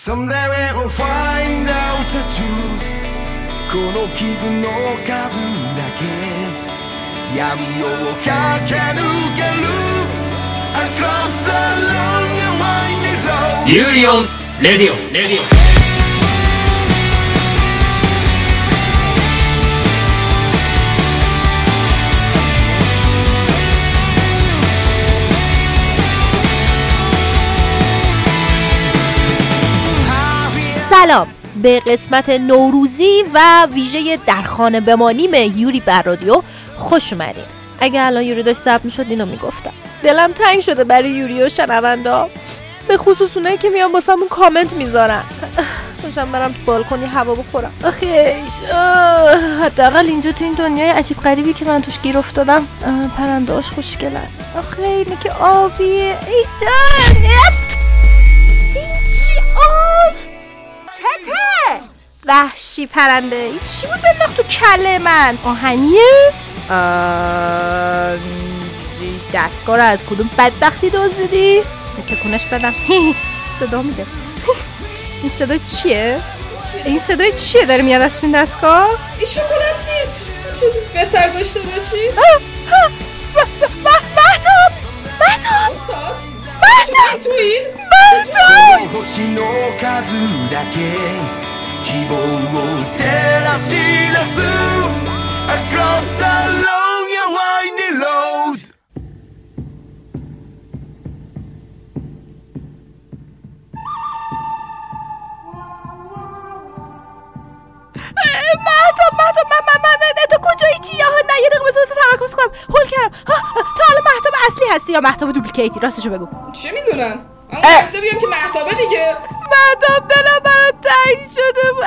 Someday we'll find out the truth この傷の数だけ闇を駆け抜ける Across the long and winding road ユーリオンレディオンレディオン سلام. به قسمت نوروزی و ویژه در خانه بمانیم یوری بر رادیو خوش اومدین. اگه الان یوری داشت ضبط می‌شد اینو می‌گفتم. دلم تنگ شده برای یوری و شنوندا. به خصوص اونایی که میان واسمون کامنت می‌ذارن. داشتم برم تو بالکنی هوا بخورم. آخیش حداقل اینجا تو این دنیای عجیب غریبی که من توش گیر افتادم پرندهاش خوشگلن. آخه اینه که آبیه. ای جان این چی آه چته وحشی پرنده. این چی بود بنداخت تو کله من؟ آهنیه آه، دستگاه رو از کدوم بدبختی دزدیدی؟ تکونش بدم. صدا میده. این صدا چیه؟ این صدای چیه داره میاد از این دستگاه؟ این شکلات نیست. چیز بهتر داشته باشی. مهتاب مهتاب Mata! Mata! mata, یا مهتاب دوپلیکیتی راستشو بگو. چه می‌دونم؟ اما بیام که محتابه دیگه. مهتاب دلم برات تنگ شده بود.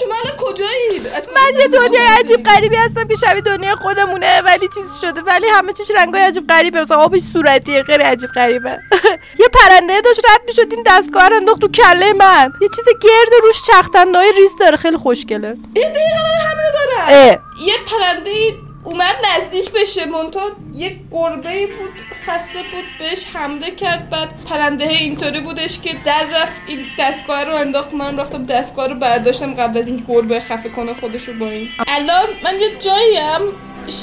شما الان کجایید؟ من یه دنیای عجیب غریبی هستم که شبیه دنیای خودمونه ولی چیز شده. ولی همه چیش رنگای عجیب غریبه. مثلا آبش صورتیه خیلی عجیب غریبه. یه پرنده داشت رد می‌شد این دستگاه رو انداخت تو کله من. یه چیز گرد روش چختنده های ریز داره. خیلی خوشگله. یه دقیقه من همینو دارم. یه پرنده اومد نزدیک بشه. مونتا یه گربه بود خسته بود بهش حمله کرد. بعد پرنده اینطوری بودش که در رفت. این دستگاه رو انداخت. من رفتم دستگاه رو برداشتم قبل از اینکه گربه خفه کنه خودش رو با این. الان من یه جاییم.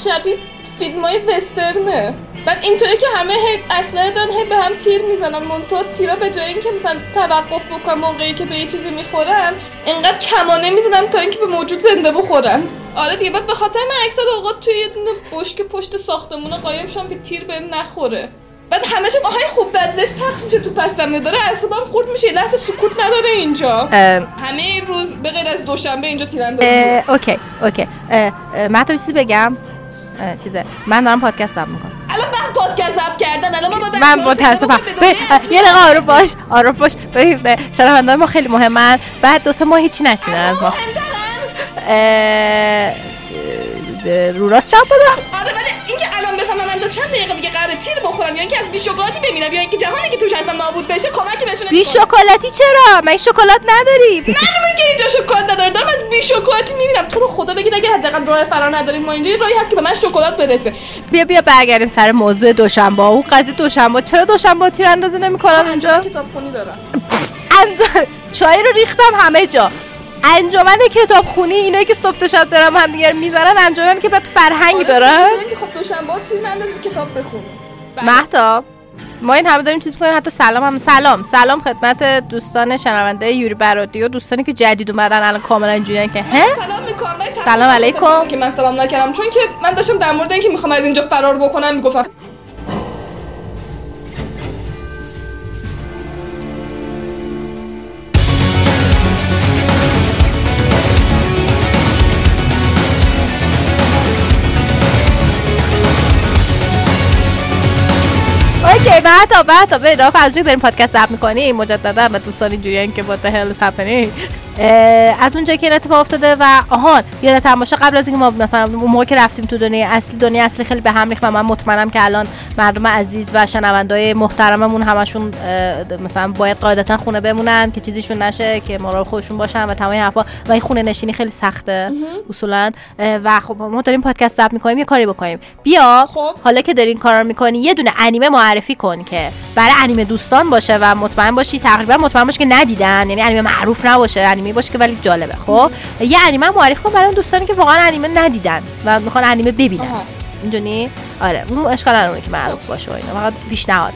شبیه فیلم های وسترنه. بعد اینطوری که همه هی اسلحه دارن هی به هم تیر می‌زنن. منتها تیرا به جای اینکه مثلا توقف بکنن موقعی که به یه چیزی می‌خورن انقدر کمانه می‌زنن تا اینکه به موجود زنده بخورن. آره دیگه بعد به خاطر من اکثر اوقات توی یه دونه بشکه پشت ساختمون قایم شم که تیر بهم نخوره. بعد همش هم آهنگ خوب بد زشت پخش میشه تو پس زمینه داره اعصابم خورد میشه لحظه سکوت نداره اینجا. همه روز به غیر از دوشنبه اینجا تیراندازی OK OK. مهتاب چیزی بگم؟ چیزه. من دارم پادکست می‌کنم. الان من پادکست ضبط کردن الان من متاسفم یه دقیقه آروم باش آروم باش. ببین شنونده‌های ما خیلی مهمن. بعد دو سه ماه هیچی نشینن از ما. رو راست چپ بدم آره ولی اینکه الان بفهمم من تا چند دقیقه دیگه قراره تیر بخورم یا اینکه از بیشوکالاتی بمیرم یا اینکه جهانی که توش هستم نابود بشه کمکی بهشون بی شکلاتی چرا؟ من شکلات نداریم. معلومه که اینجا شکلات نداره دارم از بی شکلاتی میمیرم. تو رو خدا بگید اگه حداقل راه فرار نداریم ما اینجا راهی هست که به من شکلات برسه. بیا بیا برگردیم سر موضوع دوشنبه. اون قضیه دوشنبه. چرا دوشنبه تیر اندازی نمی‌کنن اونجا؟ کتاب خونی دارم. چای رو ریختم همه جا. انجمن کتاب خونی اینایی که صبح تا شب دارم هم دیگر می‌زنن. انجمن که بعد فرهنگ داره که خب دوشنبه ها تیر نندازیم کتاب بخونیم. بله. مهتاب ما این همه داریم چیز می‌کنیم. حتی سلام هم سلام. سلام خدمت دوستان شنونده یوری برادی و دوستانی که جدید اومدن الان کاملا اینجوریان که. ه سلام می‌کنم. تأسف سلام علیکم. که من سلام نکردم. چون که من داشتم در مورد اینکه می‌خوام از اینجا فرار بکنم می‌گفتم اوکی مهتاب مهتاب به راه فرضی داریم پادکست ضبط می‌کنیم. مجددا به دوستان اینجوریان که what the hell is happening. از اونجایی که این اتفاق افتاده و آهان یادت هم باشه قبل از اینکه ما مثلا اون موقع که رفتیم تو دنیای اصلی دنیای اصلی خیلی به هم ریخت و من مطمئنم که الان مردم عزیز و شنوندای محترممون همشون مثلا باید قاعدتا خونه بمونن که چیزیشون نشه که مراقب خودشون باشن و تمام حرفا. و این خونه نشینی خیلی سخته اصولا. و خب ما داریم پادکست ضبط می‌کنیم یه کاری بکنیم. بیا. خب. حالا که دارین کار رو می‌کنی یه دونه انیمه معرفی کن که برای انیمه دوستان باشه و مطمئن باشی تقریبا مطمئن باشی که ندیدن یعنی انیمه معروف نباشه انیمه باشه که ولی جالبه. خب؟ یه انیمه معرفی کن برای اون دوستانی که واقعا انیمه ندیدن و می‌خوان انیمه ببینن. می‌دونی؟ آره. اون اشکال نداره که معروف باشه و اینا. فقط پیشنهاد.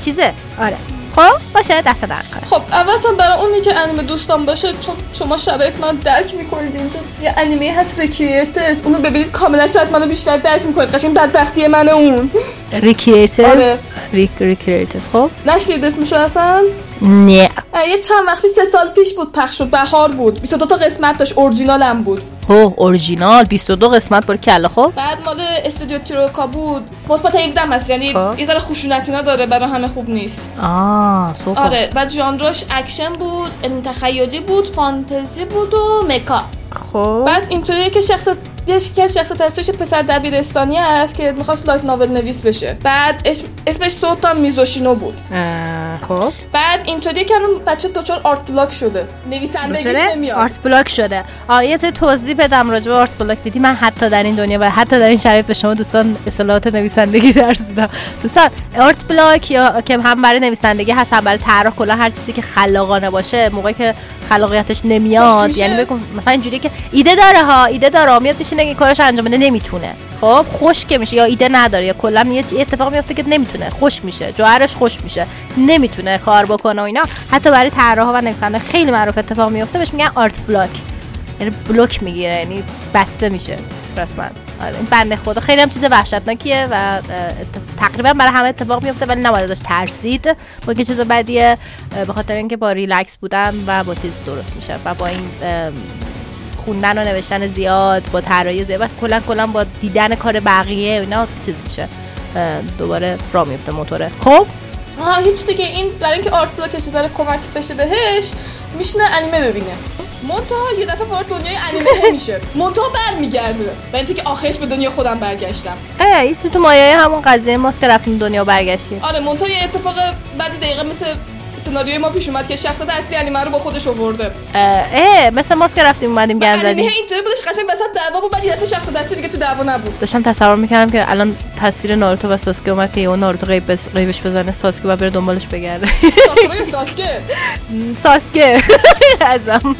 چیزه؟ آره. خب باشه دست در کار خب اول اصلا برای اونی که انیمه دوستان باشه چون شما شرایط من درک می‌کنید اینجا یه انیمه هست Re:Creators اونو ببینید کاملا شاید منو بیشتر درک می‌کنید قشنگ بدبختی من اون. Re:Creators آره. Re Re:Creators خب. نشنید اسمشو اصلا؟ نه. یه چند وقت سه سال پیش بود پخش شد بهار بود. 22 تا قسمت داشت اورجینال هم بود. هو اورجینال 22 قسمت بر کله خب؟ بعد مال استودیو TROYCA بود. مثبت 17 هم هست یعنی خب. یه ذره خشونتی نداره برای همه خوب نیست. آه سوپ آره بعد ژانرش اکشن بود تخیلی بود فانتزی بود و mecha. خب. بعد اینطوریه که شخص یکی از شخصیت هستش پسر دبیرستانی است که می‌خواست light novel نویس بشه. بعد اسمش سوتا میزوشینو بود. خب. بعد اینطوریه که الان بچه دچار art block شده. نویسندگیش؟ نمیاد. آرت بلاک شده. سری توضیح بدم راجع به art block. دیدی من حتی در این دنیا و حتی در این شرایط به شما دوستان اصطلاحات نویسندگی درس میدم. دوستان art block یا که هم برای نویسندگی هست هم برای طراح کلا هر چیزی که خلاقانه باشه موقعی که خلاقیتش نمیاد؟ یعنی بگم مثلا اینجوری که ایده داره ها ایده داره میاد میشینه که کارش انجام بده نمی‌تونه. خب خشک میشه یا ایده نداره یا کلا یه اتفاق میفته که نمی‌تونه. خوش میشه. جوهرش خوش میشه. نمی‌تونه کار بکنه و اینا. حتی برای طراحا و نویسنده خیلی معروف اتفاق میفته بهش میگن آرت بلاک یعنی بلوک می‌گیره. یعنی بسته میشه. رسما آره این بنده خدا. خیلی هم چیز وحشتناکیه و تقریبا برای همه اتفاق میفته ولی نباید داشت ترسید. با که چیز بدیه به خاطر اینکه با ریلکس بودن و با چیز درست میشه. و با این خوندن و نوشتن زیاد با طراحی زیاد کلا کلا با دیدن کار بقیه اینا چیز میشه. دوباره را میفته موتوره. خب؟ آها هیچ دیگه این برای اینکه آرت بلاکش ذره کمک بشه بهش میشینه انیمه ببینه. منتها یه دفعه وارد دنیای انیمه میشه. منتها برمیگرده. و اینکه که آخرش به دنیا خودم برگشتم. اه این تو مایه همون قضیه ماست که رفتیم دنیا برگشتیم. آره منتها یه اتفاق بعدی دقیقه مثل سناریوی ما پیش اومد که شخصیت اصلی انیمه رو با خودش آورده. اه, اه مثل ماست که رفتیم اومدیم گن انیمه زدیم اینطوری بودش قشنگ وسط دعوا بود بعد یه شخصیت اصلی دیگه تو دعوا نبود. داشتم تصور می‌کردم که الان تصویر ناروتو و ساسکه اومد که اون ناروتو قیب بس... قیبش بزنه ساسکه و بره دنبالش بگرده. ساسکه؟ ساسکه. ازم.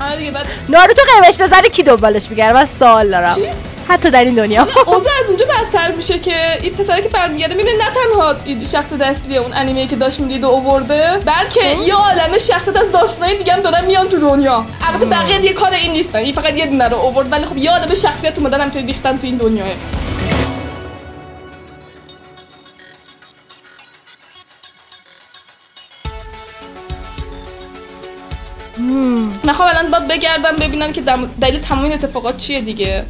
آره ناروتو قیبش بزنه کی دنبالش بگرده؟ من سوال دارم. چی؟ حتی در این دنیا. اوضاع از اونجا بدتر میشه که این پسره که برمیگرده می‌بینه نه تنها شخصیت اصلی اون انیمه که داشت می‌دید و اوورده بلکه یه عالمه شخصیت از داستانای دیگه هم دارن میان تو دنیا. البته بقیه دیگه کار این نیستن. این فقط یه دونه رو اوورد ولی خب یه عالمه شخصیت اومدن همینطوری ریختن تو این دنیاه من خب الان باید بگردم ببینم که دلیل تمام این اتفاقات چیه دیگه.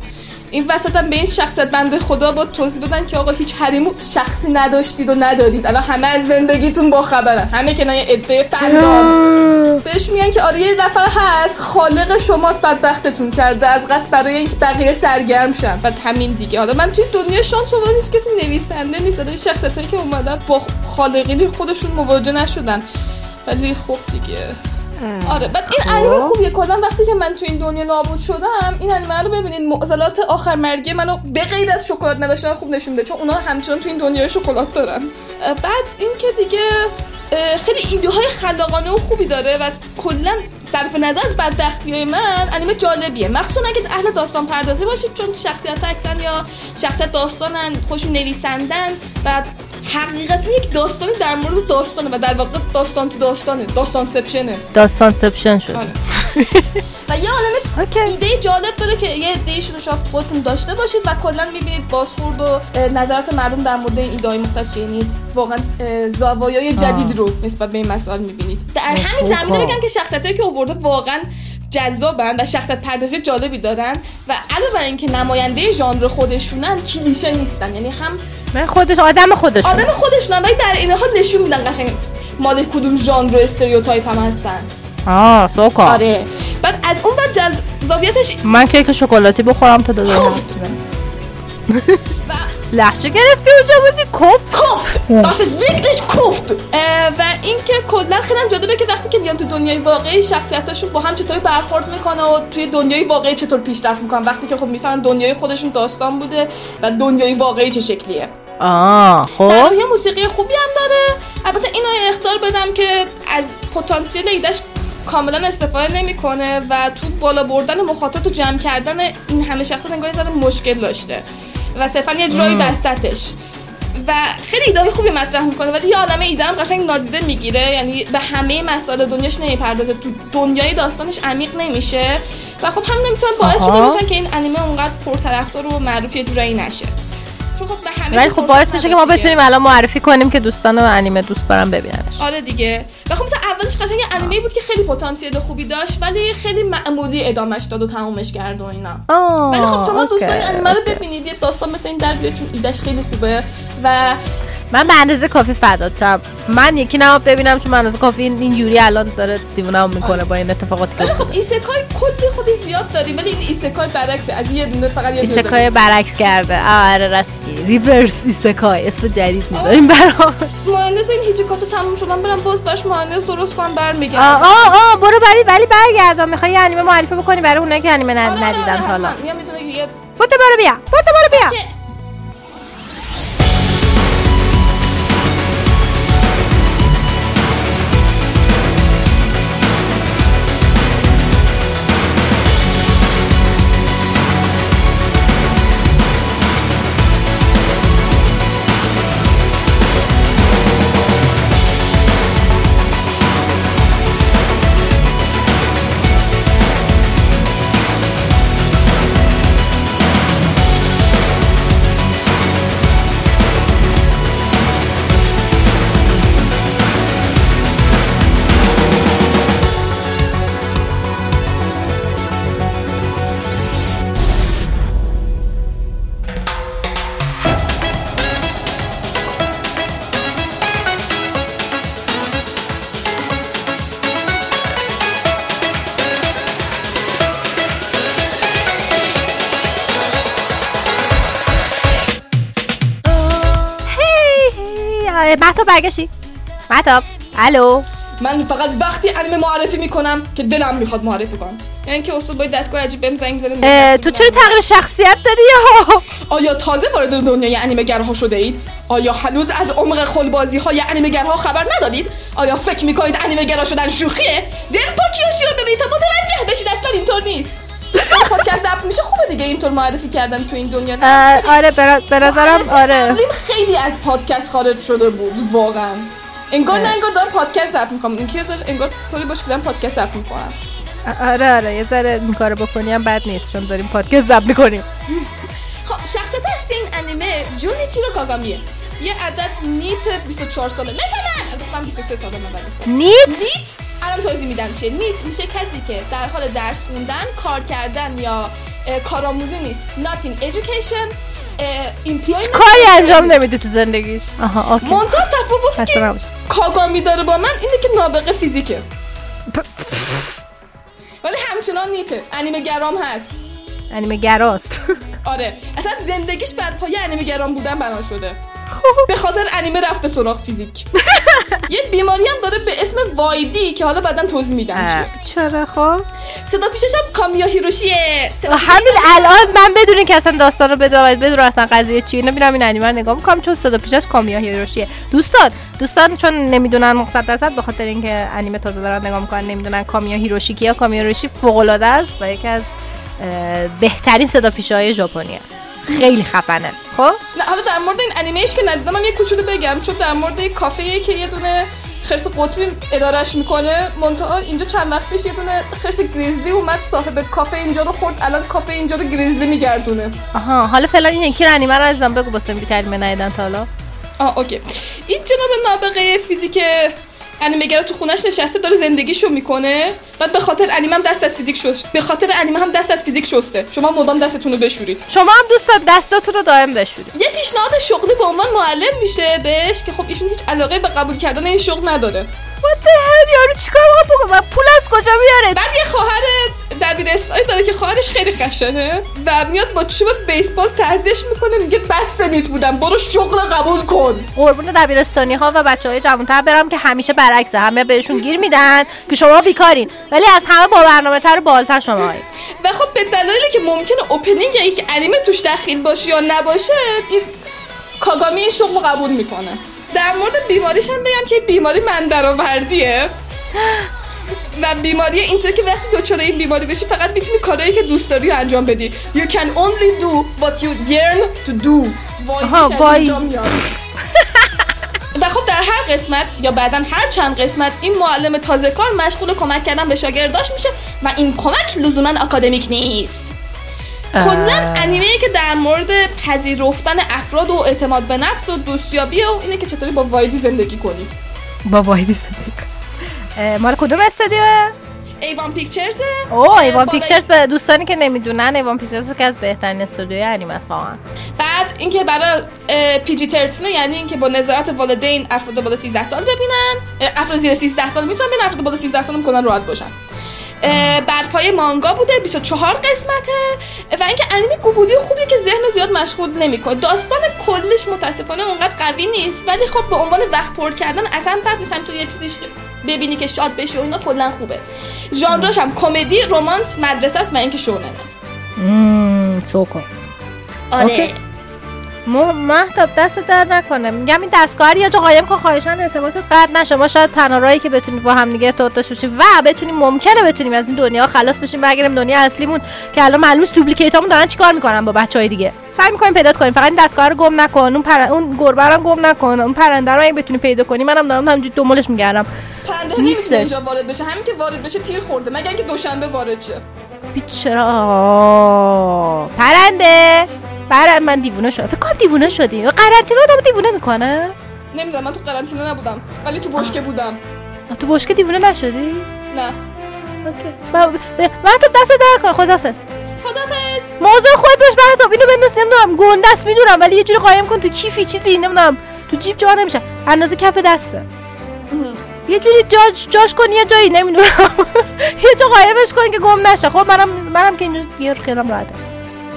این وسط هم به این شخصیت بنده خدا با توضیح بدن که آقا هیچ حریم شخصی نداشتید و ندادید. الان همه از زندگیتون با خبرن همه که نه یه عده فندام بهش میگن که آره یه نفر هست خالق شماست بدبختتون کرده. از قصد برای اینکه بقیه سرگرم شن. بعد همین دیگه. حالا من توی دنیا شانس آوردم هیچ کسی نویسنده نیست. این شخصیتایی که اومدن با خالقین خودشون مواجه نشدن. ولی خب دیگه. آره بعد این انیمه خوبیه. کلا وقتی که من تو این دنیا نابود شدم این انیمه رو ببینید معضلات آخر مرگی منو به غیر از شکلات نداشتن خوب نشون میده چون اونا همچنان تو این دنیای شکلات دارن. بعد اینکه دیگه اه، خیلی ایده های خلاقانه و خوبی داره و کلا صرف نظر از بدبختی های من انیمه جالبیه. مخصوصا اگه اهل داستان پردازی باشید چون شخصیت اکسن یا شخصیت داستانن خودشون نویسندن و حقیقتا یک داستانی در مورد داستانه و در واقع داستان تو داستانه. داستان ception ه داستان ception شد آره. و یه اوکی. ایده جالب داره که یه ایدهش رو شاید خودتون داشته باشید و کلا می‌بینید بازخورد و نظرات مردم در مورد این ایده های مختلف چیه. یعنی واقعا زوایای جدید رو نسبت به این مسائل می‌بینید. در همین زمینه بگم که شخصیتایی که آورده واقعا جذابن و شخصیت پردازی جالبی دارن و علاوه بر اینکه نماینده ژانر خودشونن کلیشه نیستن. یعنی هم من خودش آدم خودش آدم خودشونن ولی در این حال نشون میدن قشنگ مال کدوم ژانر استریوتایپ هم هستن. آه سوکا آره. بعد از اون ور جذابیتش من کیک شکلاتی بخورم تا دادم کفت لحجه گرفتی اونجا بودی کف کفت! Das ist wirklich کفت! اه، و اینکه کلا خیلی هم جالبه که وقتی که بیان تو دنیای واقعی شخصیتاشون با هم چطوری برخورد می‌کنه و توی دنیای واقعی چطور پیشرفت می‌کنن. وقتی که خب می‌فهمن دنیای خودشون داستان بوده و دنیای واقعی چه شکلیه. آه در خب. یه موسیقی خوبی هم داره. البته اینو اختار بدم که از پتانسیل ایدش کاملا استفاده نمی‌کنه و تو بالا بردن مخاطب و جمع کردن این همه شخصیت انگار مشکل داشته. و صرفا یه جایی بستتش. و خیلی ایده خوبی مطرح می‌کنه ولی یه عالمه ایده هم قشنگ نادیده می‌گیره. یعنی به همه مسائل دنیاش نمی‌پردازه. تو دنیای داستانش عمیق نمیشه. و خب هم نمی‌تونن باعث شده. باشن که این انیمه اونقدر پرطرفدار و معروف یه جورایی نشه. چون خب به همه ولی خب باعث میشه که ما. بتونیم الان معرفی کنیم که دوستان انیمه دوست دارن ببیننش. آره دیگه. و خب مثلا اولش قشنگ انیمه بود که خیلی پتانسیل خوبی داشت ولی خیلی معمولی ادامش داد و تمومش کرد و اینا. ولی خب شما دوستان انیمه رو. ببینید یه داستان مثل این در بیاد چون ایدش خیلی خوبه و من به اندازه کافی فداتم من یکی نماب ببینم چون به اندازه کافی این, یوری الان داره دیوونم می‌کنه با این اتفاقاتی که خب. ایسکای کلی خودی زیاد داریم ولی این ایسکای برعکسه از یه دونه فقط یه ایسکای برعکس کرده. آره راست ریورس ایسکای اسم جدید می‌ذاریم برام مایونز این هیچیکاتو تموم شدن برم باز براش مایونز درست کنم برمیگردم آه آه برو بری ولی برگردم می‌خوای یه انیمه معرفی بکنی برای اونایی که انیمه ند- ندیدن تا حالا. میام می‌دونه یه برو بیا برو بیا. برگشتی مهتاب الو من فقط وقتی انیمه معرفی می‌کنم که دلم می‌خواد معرفی کنم یعنی که اصول باید دستگاه عجیب بهم زنگ اه، تو چرا تغییر شخصیت دادی یا آیا تازه وارد دنیای انیمه گرها شده اید؟ آیا هنوز از عمق خلبازی های انیمه گرها خبر ندادید؟ آیا فکر می‌کنید انیمه گرا شدن شوخیه؟ دل پاکیوشی رو ببینید تا متوجه بشید اصلا اینطور نیست پادکست ضبط میشه خوبه دیگه اینطور معرفی کردن تو این دنیا. آره به نظرم آره قبلیم خیلی از پادکست خارج شده بود واقعا. انگار نه انگار دارم پادکست ضبط می‌کنم. این که انگار طوری باشه که پادکست ضبط می‌کنم. آره آره یه ذره این کارو بکنی هم بد نیست چون داریم پادکست ضبط می‌کنیم. خب شخصیت اصلی این انیمه جونیچیرو کاگامیه یه عدد نیت 24 ساله. مثل من البته من 23 ساله من ولی خب. نیت؟ نیت؟ الان توضیح میدم چیه. نیت میشه کسی که در حال درس خوندن کار کردن یا کارآموزی نیست. Not in education کاری انجام نمیده تو زندگیش. آها اوکی. منتها تفاوتی خسته که. کاگامی داره با من اینه که نابغه فیزیکه. ولی همچنان نیته. انیمه گرام هست. انیمه گراست. آره. اصلا زندگیش بر پایه انیمه گرام بودن بنا شده. به خاطر انیمه رفته سراغ فیزیک. یه بیماری هم داره به اسم وایدی که حالا بعدا توضیح میدم چرا خب؟ صدا پیشش هم کامیا هیروشیه همین الان من بدون که اصلا داستان رو بدونم بدون اصلا قضیه چیه. نمیرم این انیمه رو نگاه می‌کنم چون صدا پیشش کامیا هیروشیه. دوستان دوستان چون نمی‌دونن 100 درصد به خاطر اینکه انیمه تازه دارن نگاه می‌کنن نمی‌دونن کامیا هیروشی کیه. کامیا هیروشی فوق العاده است و یکی از بهترین صدا پیشه های ژاپنیه. خیلی خفنه. خب؟ نه حالا در مورد این انیمیش که ندیدم من یه کوچولو بگم چون در مورد یه کافه که یه دونه خرس قطبی ادارش می‌کنه منتها اینجا چند وقت پیش یه دونه خرس گریزلی اومد صاحب کافه اینجا رو خورد الان کافه اینجا رو گریزلی میگردونه. آها حالا فعلا این یکی رو انیمه رو عزیزم بگو واسه که انیمه ندیدن تا حالا. آه اوکی. این جناب نابغه فیزیک انیمه‌گرا تو خونش نشسته داره زندگیشو می‌کنه. بعد به خاطر انیمه هم دست از فیزیک شست به خاطر انیمه هم دست از فیزیک شسته. شما مدام دستتون رو بشورید. شما هم دوست دستاتون رو دائم بشورید. یه پیشنهاد شغلی به عنوان معلم میشه بهش که خب ایشون هیچ علاقه به قبول کردن این شغل نداره. What the hell یارو چیکار بکنه؟ پول از کجا میاره بعد یه خواهر دبیرستانی داره که خواهرش خیلی خشنه و میاد با چوب بیسبال تهدیدش می‌کنه میگه بس سنیت بودم برو شغل قبول کن. قربون دبیرستانی ها و بچه های جوانتر برم که همیشه برعکسه همه بهشون گیر میدن که شما بیکارین ولی از همه با برنامه تر و بالتر شما و خب به دلایلی که ممکنه اوپنینگ یک انیمه توش دخیل باشه یا نباشه کاگامی این شغل قبول می‌کنه. در مورد بیماریش هم بگم که بیماری من درآوردیه. و بیماری اینطور که وقتی دچار این بیماری بشی فقط می‌تونی کارهایی که دوست داری انجام بدی. You can only do what you yearn to do. وای. و خب در هر قسمت یا بعضا هر چند قسمت این معلم تازه کار مشغول کمک کردن به شاگرداش میشه و این کمک لزوما اکادمیک نیست. کلا انیمه که در مورد پذیرفتن افراد و اعتماد به نفس و دوستیابی و اینه که چطوری با وایدی زندگی کنی. با وایدی زندگی مال کدوم استودیوه؟ A-1 Pictures؟ اوه A-1 Pictures به دوستانی که نمی‌دونن A-1 Pictures که از بهترین استودیوی انیمه است واقعا. بعد اینکه برای PG 13 یعنی اینکه با نظارت والدین افراد بالا 13 سال ببینن افراد زیر 13 سال می‌تونن ببینن افراد بالا 13 سال می‌کنن راحت باشن. اه، برپای مانگا بوده 24 قسمته. و اینکه انیمه گوگلی خوبیه که ذهن رو زیاد مشغول نمی‌کنه. داستان کلش متاسفانه اونقدر قوی نیست ولی خب به عنوان وقت پر کردن اصلا بد نیست. همینطور یه چیزیش ببینی که شاد بشی و اینا کلا خوبه. ژانرش هم کمدی رمانس مدرسه است و اینکه شوننه مم، سوکو. آره. مهتاب دست در نکنه. میگم این دستگاه یه جا قایم کن خواهشان ارتباطت قطع نشه. ما شاید تنها راهی که بتونیم با هم دیگه ارتباط داشته باشیم و بتونیم ممکنه بتونیم از این دنیا خلاص بشیم برگردیم دنیا اصلیمون که الان معلوم است دوپلیکیتامون دارن چیکار می‌کنن با بچهای دیگه. سعی می‌کنیم پیدا کنیم. فقط این دستگاه رو گم نکن اون پر... اون گربه رو گم نکن اون پرنده رو اگه بتونی پیدا کنی. منم دارم همینجوری دنبالش میگردم. پرنده. نمی‌تونه اینجا وارد بشه. همین که وارد بشه تیر خورده. مگر اینکه دوشنبه وارد شه. چرا پرنده برای من دیوونه شدم فکر کنم دیوونه شدی. قرنطینه آدمو دیوونه می‌کنه؟ نمی‌دونم من تو قرنطینه نبودم ولی تو بشکه بودم. تو بشکه دیوونه نشدی؟ نه. اوکی. من تو دست در کن. خدافظ. خدافظ. موضوع خودت باش برای تو اینو بنداز نمی‌دونم گنده است می‌دونم ولی یه جوری قایم کن تو کیفی چیزی. نمی‌دونم تو جیب جا نمیشه. اندازه کف دسته. یه جوری جاش جاش کن یه جایی. نمی‌دونم. یه جا قایمش کن که گم نشه. خب منم منم که اینجا یه خیالم راحته.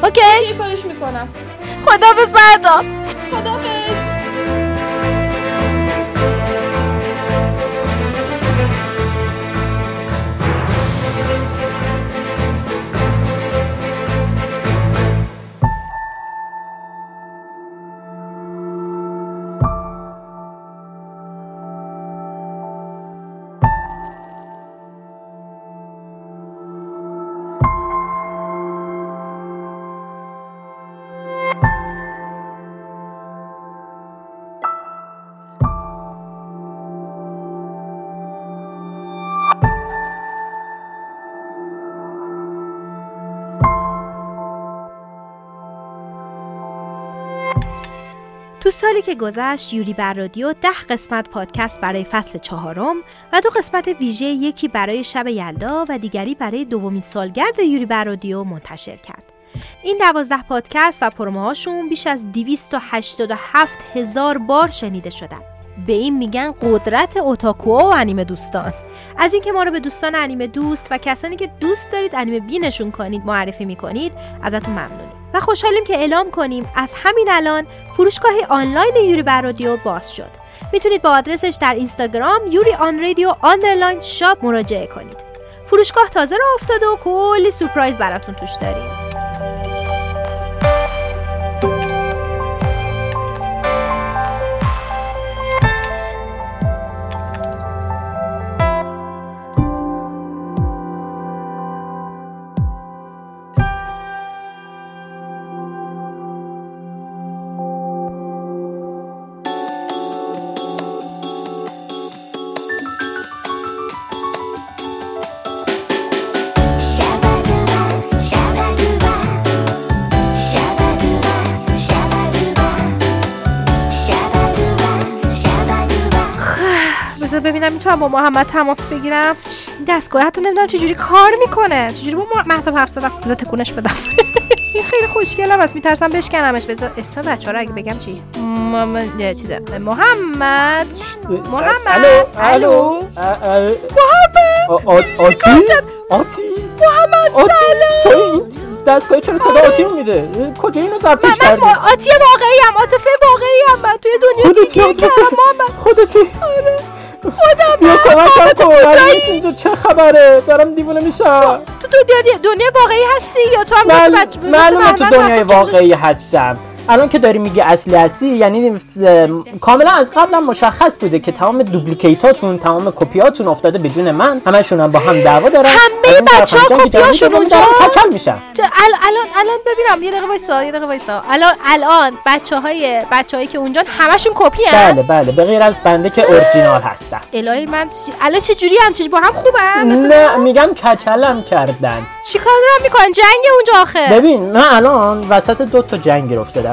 اوکی؟ یه کارش می‌کنم؟ خدافظ بردا خدافظ سالی که گذشت یوری بر رادیو ده قسمت پادکست برای فصل چهارم و دو قسمت ویژه یکی برای شب یلدا و دیگری برای دومین سالگرد یوری بر رادیو منتشر کرد. این دوازده پادکست و پروموهاشون بیش از 287 هزار بار شنیده شدن. به این میگن قدرت اوتاکو و انیمه دوستان از اینکه ما رو به دوستان انیمه دوست و کسانی که دوست دارید انیمه بینشون کنید معرفی می‌کنید ازتون ممنونیم و خوشحالیم که اعلام کنیم از همین الان فروشگاه آنلاین یوری بر رادیو باز شد. می‌تونید با آدرسش در اینستاگرام یوری آن رادیو underline shop مراجعه کنید. فروشگاه تازه راه افتاده و کلی سورپرایز براتون توش داریم. ببینم می‌تونم با محمد تماس بگیرم. دستگاه حتی نمی‌دونم چجوری کار می‌کنه. چجوری با مهتاب حرف زدم. بذار تکونش بدم. این خیلی خوشگلم است. میترسم بشکنمش. بذار اسم بچه رو اگه بگم چی؟ محمد محمد. محمد. الو محمد. آتی؟ آتی؟ محمد سلام. دستگاه چرا صدا آتی میده؟ کجا اینو ضبطش من کردی؟ با آتی واقعی هم عاطفه واقعی هم من توی دنیا دیگه؟ کردم محمد. خودتی. آره. خودم بیا کمکم کن اینجا چه خبره؟ دارم دیوونه میشم. تو تو دنیا واقعی هستی یا تو هم مثل من تو دنیای واقعی هستم. الان که داری میگی اصلی هستی یعنی کاملا از قبلا مشخص بوده که تمام دوپلیکیتاتون تمام کپیاتون افتاده به جون من. همشون هم با هم دعوا دارن. همه بچه‌ها کپیاشون اونجاست؟ کچل میشن. چه- ال- الان الان ببینم یه دقیقه وایسا یه دقیقه وایسا. الان الان بچه های بچه هایی که اونجا همشون کپی بله بله به غیر از بنده که اورجینال هستم الهی من الان چه جوری هم؟ چیز با هم خوبن؟ نه میگم کچلم کردن. چیکار دارن می‌کنن؟ جنگ اونجا آخه. ببین من الان وسط دو تا جنگ افتادم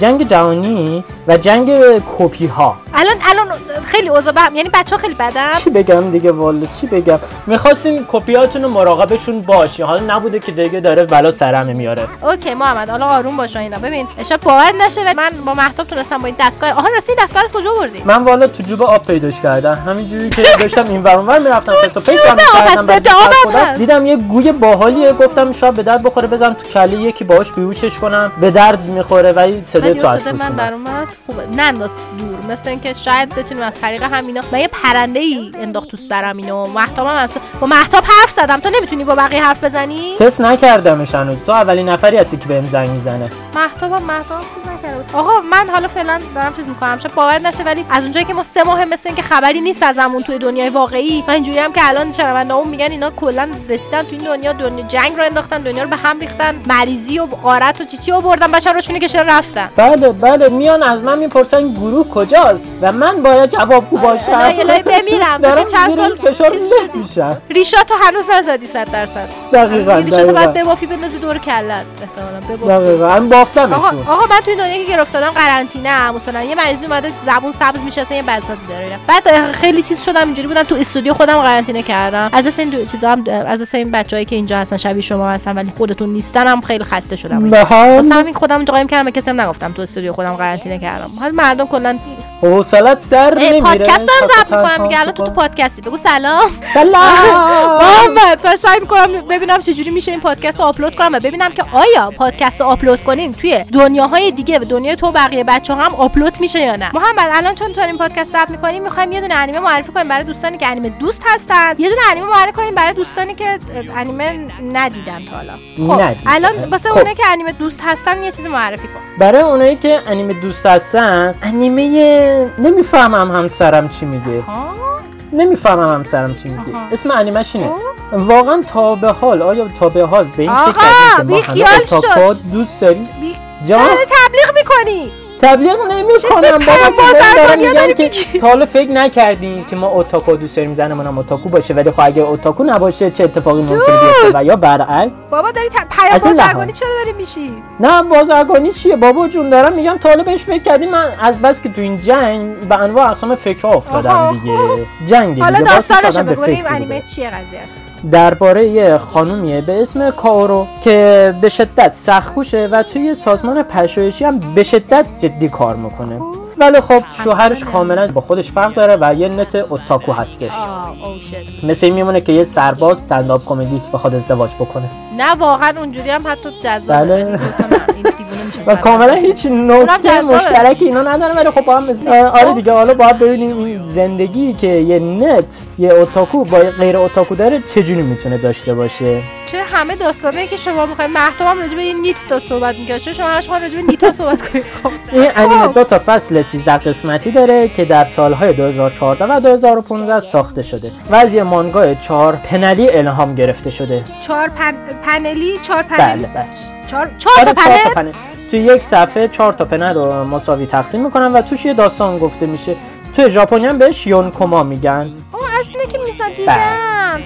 جنگ جهانی و جنگ کپی ها الان الان خیلی اوضاع به هم یعنی بچه ها خیلی بدن؟ چی بگم دیگه والا چی بگم؟ می‌خواستیم کپیاتون رو مراقبشون باشی. حالا نبوده که دیگه داره بلا سرمه میاره. اوکی محمد حالا آروم باش و اینا. ببین شاید باور نشه ولی من با مهتاب تونستم با این دستگاه آها راستی دستگاه از کجا بردی؟ من والا تو جوب آب پیداش کردم. همینجوری که داشتم این ور اونور می‌رفتم آبم خودم هست. دیدم یه گوی باحالیه گفتم شاید به درد بخوره بزنم تو کله یکی باهاش بیهوشش کنم به درد می‌خوره ولی صدای از صدا توش من در اومد. خوبه. ننداز دور. مثل اینکه شاید بتونیم از طریق همینا من یه پرنده ای انداخت تو سرم اینو. مهتابم از با مهتاب حرف زدم. تو نمی‌تونی با بقیه حرف بزنی؟ تست نکردمش هنوز. تو اولین نفری هستی که بهم زنگ می‌زنه. مهتابم مهتاب چیز نکرده آقا من حالا فعلا دارم چیز می‌کنم. شاید باور نشه ولی از اونجایی که ما سه ماه مثل اینکه خبری نیست ازمون توی دنیای واقعی من اینجوری هم که الان شنوندهامون میگن اینا کلا رسیدن تو این دنیا. دنیا جنگ رو انداختن دنیا رو به هم ریختن. مریضی و غارت و چیچی آوردن. روشونه کشن رفتن. بله بله میان از من می‌پرسن گروه کجاست و من باید جوابگو باشم. الهی الهی بمیرم تو دارم چند سال فشار میشم ریشاتو هنوز نزدی صد درصد. دقیقا ریشاتو دقیقا. ببافی بندازی دور کلت احتمالاً ببافی. دقیقا هم آقا آقا من توی دنیا که گرفت دادم قرنطینه مثلا یه مریضی اومده زبون سبز میشه اصلا یه بساطی داره. بعد خیلی چیز شدم اینجوری بودم تو استودیو خودم قرنطینه کردم. از این دو چیزا هم از اصلا این بچه‌ای که اینجا هستن شبیه شما هستن ولی خودتون نیستن هم خیلی خسته شدم. واسه هم. همین خودم اینجا قایم کردم کسی هم نگفتم تو استودیو خودم قرنطینه کردم. حالا مردم کلا حوصلت سر اه، نمیره. پادکست دارم ضبط تا- می‌کنم دیگه الان تو تو پادکستی. بگو سلام. سلام. محمد پس سعی می‌کنم ببینم چجوری میشه این پادکست رو آپلود کنم و ببینم که آیا پادکست رو آپلود کنیم توی دنیاهای دیگه و دنیای تو بقیه بچه هم آپلود میشه یا نه. محمد الان چون تو این پادکست ضبط می‌کنیم می‌خوایم یه دونه انیمه معرفی کنیم برای دوستانی که انیمه دوست هستن. یه دونه انیمه معرفی کنیم برای دوستانی که انیمه ندیدن تا حالا. خب. الان واسه خب. اونایی که انیمه دوست هستن یه چیزی معرفی کن. برای اونایی که انیمه دوست هستن انیمه نمی‌فهمم همسرم چی میگه. نمی‌فهمم همسرم چی میگه. اسم انیمش اینه. واقعا تا به حال آیا تا به حال به این فکر که ما همه دوست داریم؟ بی... چرا تبلیغ می‌کنی؟ تبلیغ نمی چه کنم سه بابا دارم میگم داری که؟ تا حالا فکر نکردین که ما اوتاکو دوست داریم زنمون هم اوتاکو باشه. ولی خب اگه اوتاکو نباشه چه اتفاقی ممکنه بیفته؟ و یا برعکس. بابا داری ت... بازرگانی چرا داری میشی؟ نه بازرگانی چیه؟ بابا جون دارم میگم تا حالا بهش فکر کردی من از بس که تو این جنگ به انواع اقسام فکرها افتادم. دیگه. جنگ حالا دیگه. آدم به بگو. فکر انیمه. چیه قضیهش درباره یه خانومیه به اسم کاورو که به شدت سختکوشه و توی سازمان پژوهشی هم به شدت جدی کار می‌کنه. ولی خب شوهرش کاملا با خودش فرق داره و یه نت اوتاکو هستش. شت مثل این میمونه که یه سرباز استندآپ کمدی بخواد ازدواج بکنه. نه واقعا اونجوری هم حتی جذابه. بله. و کاملا. هیچ نکته. مشترکی اینا ندارن ولی خب با هم آره دیگه حالا باید ببینیم این زندگی که یه نت یه اوتاکو با غیر اوتاکو داره چجوری می‌تونه داشته باشه؟ چرا همه داستانایی که شما می‌خواید. هم راجع به این نیت تا صحبت می‌کنه چرا شما همش راجع به نیتا صحبت کنید؟ خب. این انیمه دو تا فصل 13 قسمتی داره که در سالهای 2014 و 2015 ساخته شده. و از یه مانگای چهار پنلی الهام گرفته شده. چهار پن... پنلی؟ چهار پنلی بله بله. چهار چهار آره، تا چهار پنل. توی یک صفحه چهار تا پنل رو مساوی تقسیم می‌کنن و توش یه داستان گفته میشه. توی ژاپنی هم بهش یونکوما میگن. اون اصلا که میزن بله. دیدم.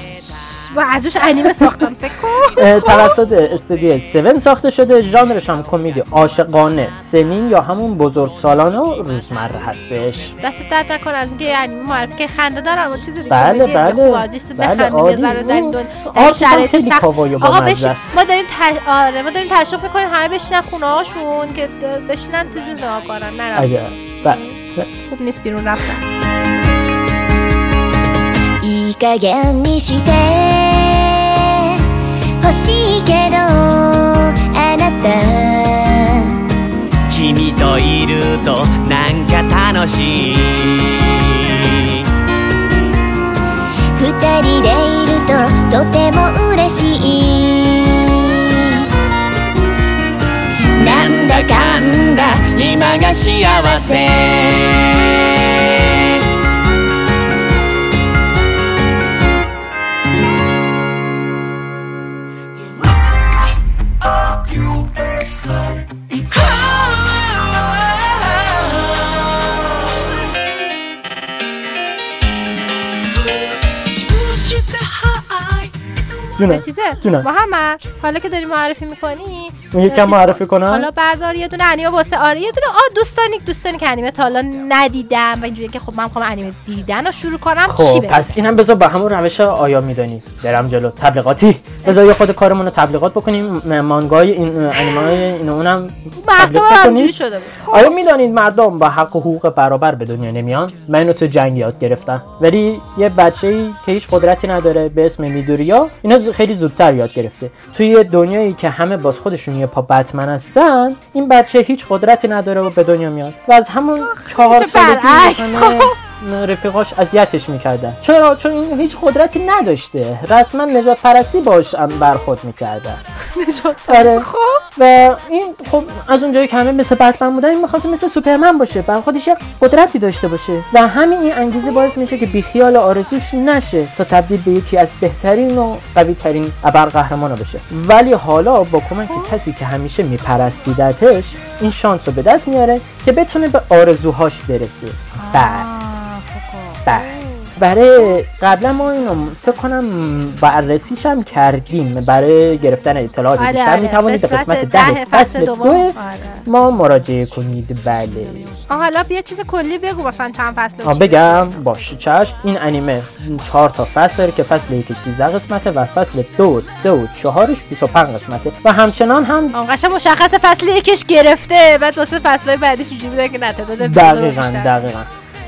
با ازش انیمه ساختن فکر کن توسط استودیو 7 ساخته شده ژانرش هم کمدی عاشقانه سنین یا همون بزرگ سالان و روزمره هستش دست درد نکن از اینکه انیمه معرفی که خنده دارم اما چیز دیگه بله، بله. بله، شرایط خیلی. کاوای و. ما داریم. آره ما داریم تشویق می‌کنیم همه بشینن خونه هاشون که بشینن چیز نگاه کنن نه بله. خوب نیست بیرون رفتن 加減にして。欲しいけどあなた。君といるとなんか楽しい。二人でいるととても嬉しい。なんだかんだ今が幸せ جونم به چیزه؟ جونم. محمد حالا که داری معرفی می‌کنی یکم معرفی کنم حالا بردار یه دونه انیمه واسه آره یه دونه آ دوستانی دوستانی که انیمه تا حالا ندیدم و اینجوری که خب من می‌خوام انیمه دیدن رو شروع کنم چی خب بگم؟ پس اینم بذار با همون روش آیا میدانی برم جلو. تبلیغاتی. بذار یه خود کارمون رو تبلیغات بکنیم. مانگای این انیمه های این اونم تبلیغ شده بود. خب. آیا می‌دانید مردم با حق و حقوق برابر به دنیا نمیان؟ من اینو تو جنگ یاد گرفتم. ولی یه بچه ای که هیچ قدرتی نداره به اسم میدوریا اینو ز- خیلی زودتر یاد گرفته. توی دنیایی که همه باز خودشون یه پا بتمن هستن این بچه هیچ قدرتی نداره و به دنیا میاد. و از همون چهار چه سالگی رفیقاش اذیتش می‌کردن. چرا؟ چون این هیچ قدرتی نداشته. رسما نجات پرستی باش هم برخورد می‌کردن. نجات آره. خب. و این خب از اونجایی که همه مثل بتمن بودن این می‌خواست مثل سوپرمن باشه بر خودش قدرتی داشته باشه. و همین این انگیزه باعث میشه که بیخیال آرزوش نشه تا تبدیل به یکی از بهترین و قوی ترین ابرقهرمانا بشه. ولی حالا با کمک کسی که همیشه میپرستیدتش این شانس رو به دست میاره که بتونه به آرزوهاش برسه. بله بله برای قبلا ما اینو فکر کنم بررسیش هم کردیم. برای گرفتن اطلاعات آره، بیشتر آره. می‌توانید به قسمت ده ده فصل. دو آره. ما مراجعه کنید. بله. حالا یه چیز کلی بگو مثلا چند فصل بگم. باش. چشم. این انیمه چهار تا فصل داره که فصل یکش 13 قسمته و فصل دو سه و چهارش 25 قسمته. و همچنان هم قشنگ مشخص فصل یکش گرفته. بعد واسه فصلهای بعدیش اینجوری بوده که نه دقیقا. دقیقا.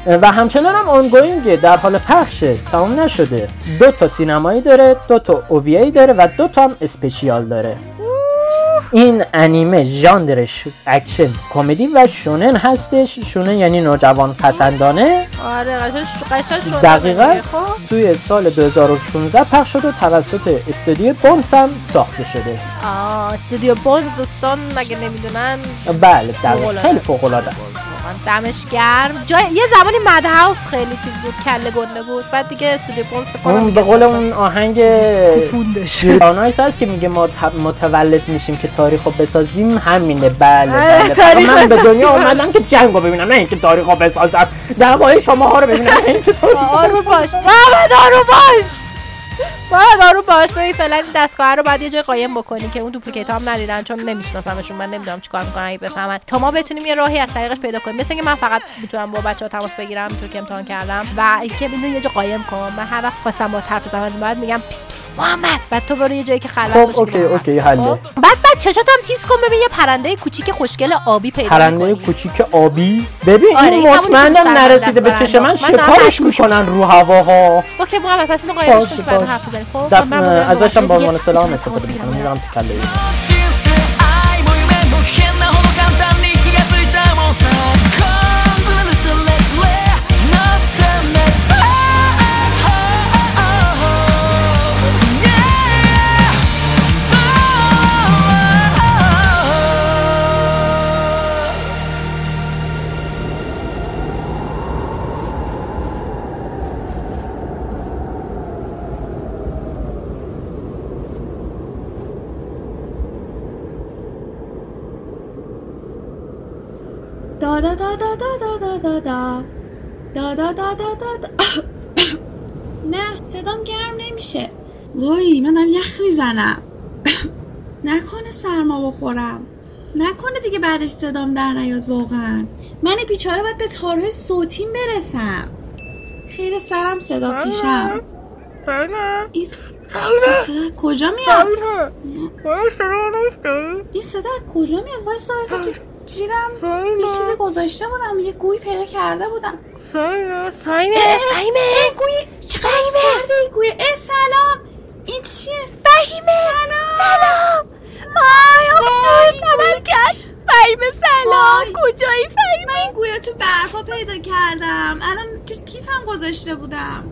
و همچنان هم ongoing ه در حال پخشه تمام نشده. دو تا سینمایی داره دو تا OVA یی داره و دو تا هم special داره. این انیمه ژانرش اکشن کمدی و shonen هستش. shonen یعنی نوجوان پسندانه. آره قشنگ شده دقیقا. خب. توی سال 2016 پخش شد و توسط استودیو بونز هم ساخته شده. آه استودیو بونز دوستان مگه نمی‌دونن؟ بله دقیقا. خیلی است. فوق العاده واقعا دمش گرم. جای یه زمانی مد هاوس خیلی چیز بود کله گنده بود. بعد دیگه استودیو بونز فکر کنم اون به قول اون آهنگ فوندش. ایرانایس هست که میگه ما متولد میشیم که تاریخ رو بسازیم. همینه. بله بله. تاریخ من به. دنیا اومدم که جنگ رو ببینم نه اینکه تاریخ رو بسازم. دعوای شما ها رو ببینم نه اینکه تاریخ رو آروم باش. محمد آروم باش. محمد آروم باش ببین فعلا این دستگاه رو باید یه جای قایم بکنی که اون duplicate هام ندیدن چون نمیشناسمشون من نمی‌دونم چیکار می‌کنن اگه بفهمن. تا ما بتونیم یه راهی از طریقش پیدا کنیم. مثل اینکه من فقط می‌تونم با بچه ها تماس بگیرم تو که امتحان کردم. و اینکه اینو یه جا قایم کن. من هر وقت خواستم باهات حرف بزنم از این بعد میگم پس پس محمد. بعد تو برو یه جایی که خلوت خب باشه اوکی. اوکی حله خب؟ بعد بعد چشاتم تیز کن ببین یه پرنده کوچیک خوشگل آبی پیدا پرنده. کوچیک آبی؟ ببین آره، این که مطمئنم نرسیده به چش من شکارش می‌کنن رو هواها؟ اوکی محمد پس اینو قایمش کن خب ازش هم با عنوان سلام استفاده می‌کنم. می‌ذارم تو کله دا دا دا دا دا دا دا دا دا دا دا دا نه صدام گرم نمیشه. وای من دارم یخ می‌زنم. نکنه سرما بخورم. نکنه دیگه بعدش صدام در نیاد واقعا. من بیچاره باید به تارهای صوتیم برسم. خیر سرم صدا پیشم. این صدا کجا میاد؟ این صدا کجا میاد؟ وایسا وایسا. تو جیبم یه چیزی گذاشته بودم یه گوی پیدا کرده بودم. فهیمه فهیمه گوی چقدر سرده این گوی اه سلام. این چیه؟ فهیمه. سلام. سلام. آی جون عمل کرد. فهیمه سلام. وای. کجایی فهیمه؟ من این گویا تو برفا پیدا کردم. الان تو کیفم گذاشته بودم.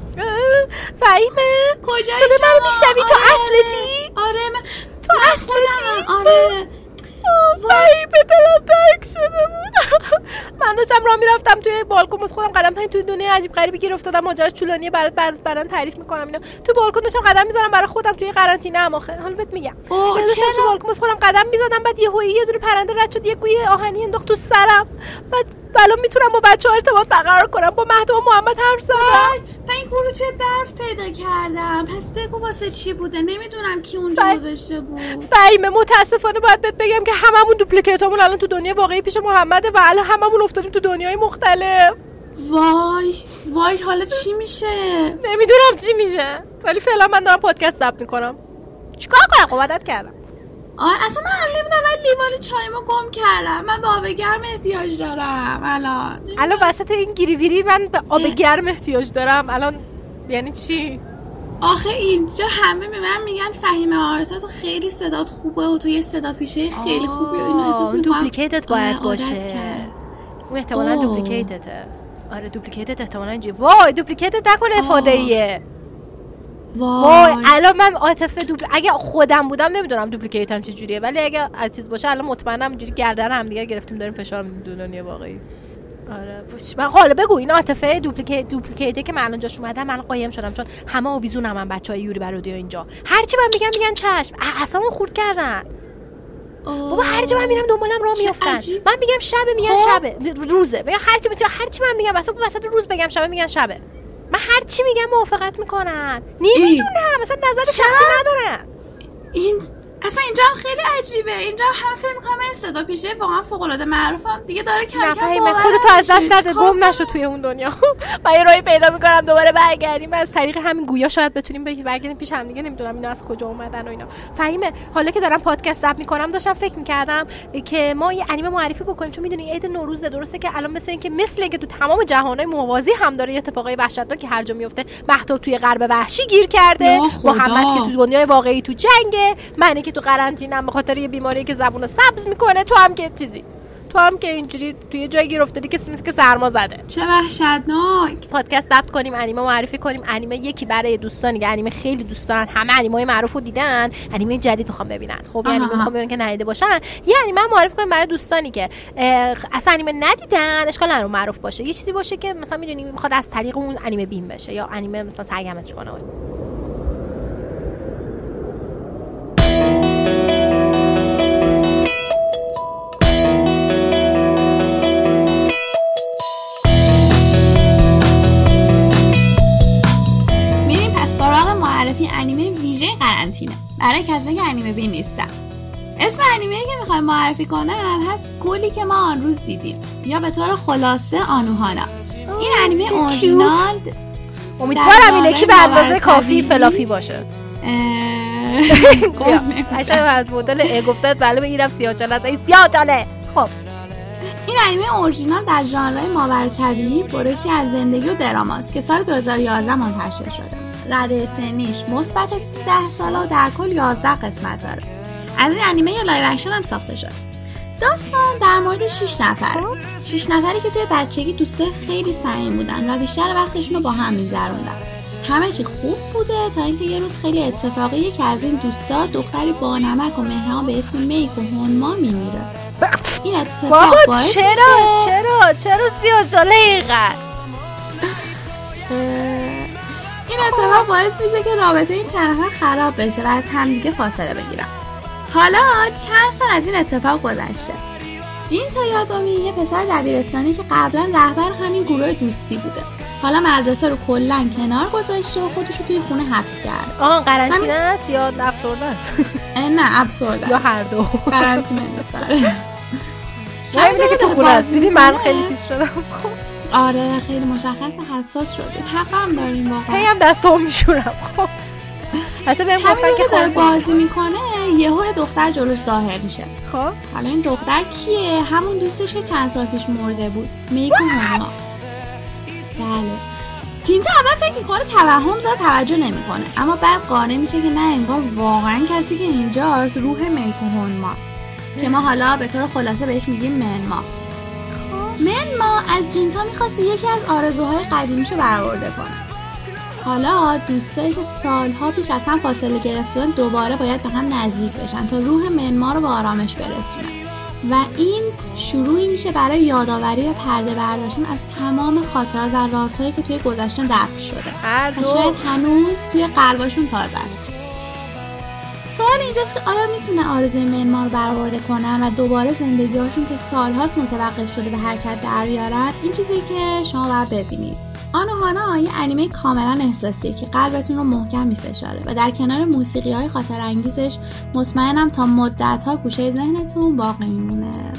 فهیمه. کجایی منو شما؟ میشنوی؟ تو آره. اصلتی؟ آره من تو من اصلتی؟ آره. فهیمه. من داشتم راه می‌رفتم توی بالکن واسه خودم قدم توی دنیای عجیب غریبی گیر افتادم ماجراش طولانیه برات برات برات تعریف می‌کنم اینا. تو بالکن داشتم قدم می‌زنم برای خودم توی قرنطینه ام آخه. حالا بهت میگم. یه داشتم؟ تو بالکن واسه خودم قدم می‌زدم بعد یه یه دونه پرنده رد شد یه گوی آهنی انداخت تو سرم. بعد الان می‌تونم با بچه ها ارتباط برقرار کنم با مهدو و محمد حرف زدم. من این گو رو توی برف پیدا کردم. پس بگو واسه چی بوده؟ نمی‌دونم کی اونجا. گذاشته بود. فهیمه متاسفانه باید بهت بگم که هممون دوپلیکیتامون الان تو دنیای واقعی پیش محمده و الان هممون افتادیم تو دنیای مختلف. وای وای حالا چی میشه؟ نمی‌دونم چی میشه ولی فعلا من دارم پادکست ثبت می‌کنم. چیکار کنم؟ خب عادت کردم. آره اصلا من نمی‌دونم من لیوان چایمو گم کردم. من به آب گرم احتیاج دارم الان. الان وسط این گیری ویری من به آب گرم احتیاج دارم. الان یعنی چی؟ آخه اینجا همه به من میگن فهیمه آرتا تو خیلی صدات خوبه و تو یه صدا پیشه خیلی خوبی و اینا احساس می‌کنم. دوپلیکیتت باید باشه. اون احتمالا. دوپلیکیتته. آره دوپلیکیتت احتمالا اینجوری. وای دوپلیکیتت نکنه افاده ایه وای الان من عاطفه دوبل... اگه خودم بودم نمی‌دونم دوپلیکیتم چه جوریه ولی اگه از چیز باشه الان مطمئنم اینجوری گردن هم دیگه گرفتیم داریم فشار میدیم دنیا واقعی. آره. من حالا بگو این عاطفه دوپلیکیت دوپلیکیته که من الان جاش اومدم من قایم شدم چون همه آویزون هم, هم بچه های یوری برادیو اینجا. هرچی من میگم میگن چشم. اصلا خورد کردن. بابا هر جا من میرم دنبالم راه میافتن. من میگم شبه میگن خب. شبه. روزه. میگن هر چی هر چی من میگم اصلا وسط روز بگم شبه میگن شبه. من هر چی میگم موافقت می‌کنن نمی‌دونم. مثلا نظر شخصی ندارم. این اصلا اینجا هم خیلی عجیبه. اینجا هم همه فکر می‌کنم این صدا پیشه. واقعا فوق العاده معروفم دیگه. داره کم کم خودتو از. دست نده. گم نشو توی اون دنیا. من یه راهی پیدا می‌کنم. دوباره برگردیم. از طریق همین گویا شاید بتونیم برگردیم پیش هم دیگه. نمی‌دونم اینا از کجا اومدن و اینا. فهیمه حالا که دارم پادکست ضبط می‌کنم داشتم فکر می‌کردم که ما یه انیمه معرفی بکنیم. چون می‌دونی عید نوروزه درسته که الان مثل اینکه مثل اینکه تو تمام جهانهای موازی هم داره یه اتفاقای وحشتناک هر جا میفته مهتاب توی غرب وحشی گیر کرده. محمد که تو دنیای واقعی تو جنگه. که تو قرنطینه‌ام به خاطر یه بیماری که زبونو سبز می‌کنه. تو هم که چیزی؟ تو هم که اینجوری توی یه جایی گیر افتادی که مثل که سرما زده. چه وحشتناک. پادکست ضبط کنیم انیمه معرفی کنیم. انیمه یکی برای دوستانی که انیمه خیلی دوست دارن. همه انیمه معروف رو دیدن. انیمه جدید می‌خوام ببینن. خب یعنی آها. می‌خوام ببینن که ندیده باشن. یه انیمه معرفی کنیم برای دوستانی که اصلا انیمه ندیدن اشکال نداره معروف باشه. یه چیزی باشه که مثلا می‌دونی می‌خواد از طریق اون انیمه بیم بشه یا انیمه مثلا سرگرمت کنه. ویژه قرنطینه. برای کسایی که انیمه بین نیستن اسم انیمه که می‌خوایم معرفی کنم هست گلی که ما آن روز دیدیم. یا به طور خلاصه آنوهانا. این انیمه اورجینال امیدوارم این یکی به اندازه کافی. فلافی باشه. قشنگ از مدل ا گفته بله بگیرم سیاه چاله از این خب. این انیمه اورجینال در ژانر ماور طبیعی برشی از زندگی و دراماست که سال 2011 منتشر شده. رده سنیش مثبت 13 ساله و در کل 11 قسمت داره. از این انیمه یه live action هم ساخته شده. داستان در مورد 6 نفر. 6 نفری که توی بچگی دوسته خیلی صمیمی بودن و بیشتر وقتشون رو با هم میگذروندن همه چی خوب بوده تا اینکه یه روز خیلی اتفاقی یکی از این دوستا دختری با نمک و مهربان به اسم میکو هونما میمیره. این اتفاق بابا باعث چرا؟ چرا؟ چرا سیاه چاله اینقدر؟ اتفاق باعث میشه که رابطه این چند نفر خراب بشه و از همدیگه فاصله بگیرن. حالا چند سال از این اتفاق گذشته. جین تا یادومی یه پسر دبیرستانی که قبلا رهبر همین گروه دوستی بوده. حالا مدرسه رو کلا کنار گذاشته و خودش رو توی خونه حبس کرد. آها قرنطینه است یا افسرده است؟ نه ابسورد یا هر دو. قرنطینه. همینجا که تو خونه است دیدی من خیلی چیز شدم. آره خیلی مشخص حساس شدیم حق هم داریم واقعا. هی هم دستام میشورم. خب. حتی بهم گفتن که داره خب. بازی می‌کنه یهو یه دختر جلوش ظاهر میشه. خب. حالا این دختر کیه؟ همون دوستش که چند سال پیش مرده بود. میکو هونا بله. کینتا اول فکر می‌کنه توهم زد توجه نمی‌کنه. اما بعد قانع میشه که نه انگار واقعا کسی که اینجاست روح میکو هونماست که ما حالا به طور خلاصه بهش میگیم منما. منما از جینتا می‌خواد که یکی از آرزوهای قدیمیشو برآورده کنه حالا دوستایی که سالها پیش از هم فاصله گرفتن دوباره باید به هم نزدیک بشن تا روح منما رو به آرامش برسونن. و این شروعی میشه برای یادآوری و پرده برداشتن از تمام خاطرات و رازهایی که توی گذشته دفن شده. هر و دو. شاید هنوز توی قلباشون تازه است. سوال اینجاست که آیا می‌تونه آرزوی منما رو برآورده کنن و دوباره زندگیهاشون که سالهاست متوقف شده به حرکت در بیارن؟ این چیزی که شما باید ببینید. آنو هانا یه انیمه کاملا احساسیه که قلبتون رو محکم میفشاره و در کنار موسیقی های خاطر انگیزش مطمئنم تا مدت ها گوشه ذهنتون باقی میمونه.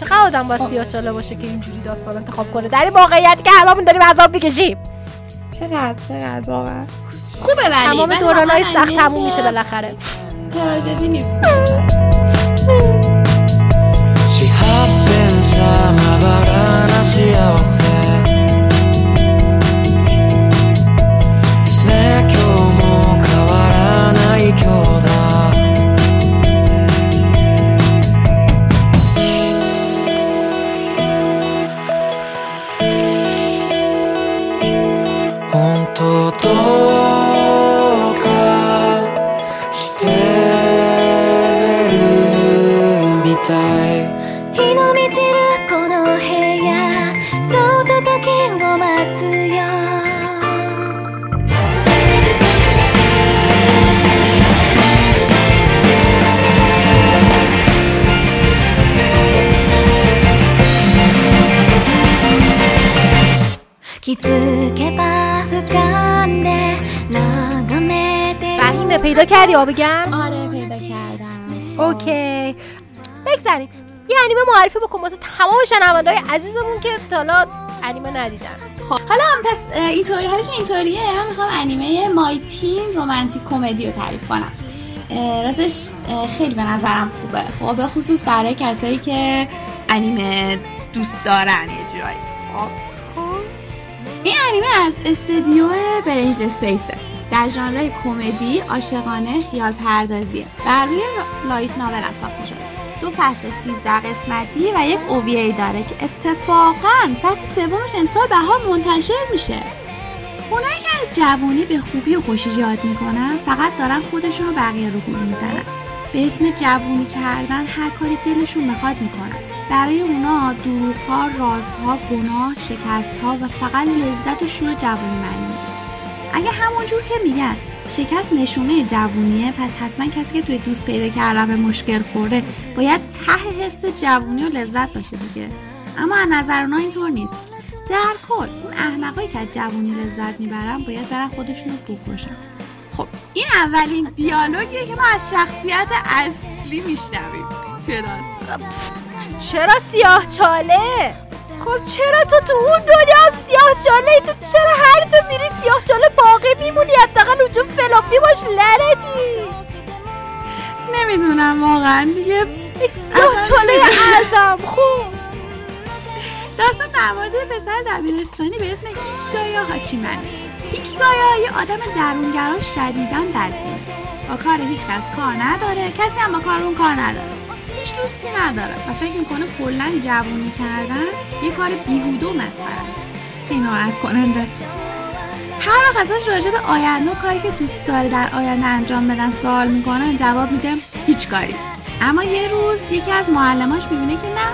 چقدر آدم با سیاه چاله باشه که اینجوری داستان انتخاب کنه؟ در این واقعیت که هممون داریم عذاب می‌کشیم. چقدر چقدر واقعا. خوبه ولی تمام دوران های سخت تموم میشه بالاخره. تراژدی نیست. کردی آب بگم آره پیدا کردم. اوکی. بگذاریم. یه انیمه معرفی بکن واسه تمام شنوندهای عزیزمون که حالا انیمه ندیدن. خب حالا هم پس اینطوری حالی که اینطوریه من می‌خوام انیمه مای تین رومانتیک کمدی رو تعریف کنم. راستش خیلی به نظرم خوبه. خب به خصوص برای کسایی که انیمه دوست دارن یه جورایی. خب. این انیمه از استدیو برنج اسپیسه. در ژانر کمدی عاشقانه خیال پردازیه بر روی لایت ناول ساخته شده دو فصل 13 قسمتی و یک اوویی داره که اتفاقا فصل سومش امسال بهار منتشر میشه. اونایی که از جوونی به خوبی و خوشی یاد می‌کنن فقط دارن خودشون رو بقیه رو گول می‌زنن. به اسم جوونی کردن هر کاری دلشون می‌خواد می‌کنن. برای اونا دروغها رازها گناه شکستها و فقط لذت و شور جوونی معنی. اگه همونجور که میگن شکست نشونه جوونیه پس حتما کسی که توی دوست پیدا کردن به مشکل خورده باید ته حس جوونی و لذت باشه دیگه. اما از نظر اونا اینطور نیست. در کل اون احمقایی که از جوونی لذت می‌برن باید برن خودشون رو بکشن خب این اولین دیالوگیه که ما از شخصیت اصلی میشنویم. توی داستان. چرا سیاه چاله؟ خب چرا تو تو اون دنیا هم سیاه چاله ای؟ تو چرا هر جا میری سیاه چاله باقی میمونی؟ حداقل اونجا فلافی باش لعنتی. نمی‌دونم واقعا دیگه. سیاه چاله اعظم خوب. داستان در مورد پسر دبیرستانی به اسم هیکیگایا هاچیمن. هیکیگایا یه آدم درونگرا شدیدن بدبینه با کار هیچ کس کار نداره. کسی هم با کار اون کار نداره. هیچ دوستی نداره و فکر می‌کنه کلا جوونی کردن یه کار بیهوده و مسخره است. ناراحت کننده. است هر وقت ازش راجع به آینده و کاری که دوست داره در آینده انجام بدن سوال می‌کنن جواب میده هیچ کاری. اما یه روز یکی از معلماش می‌بینه که نه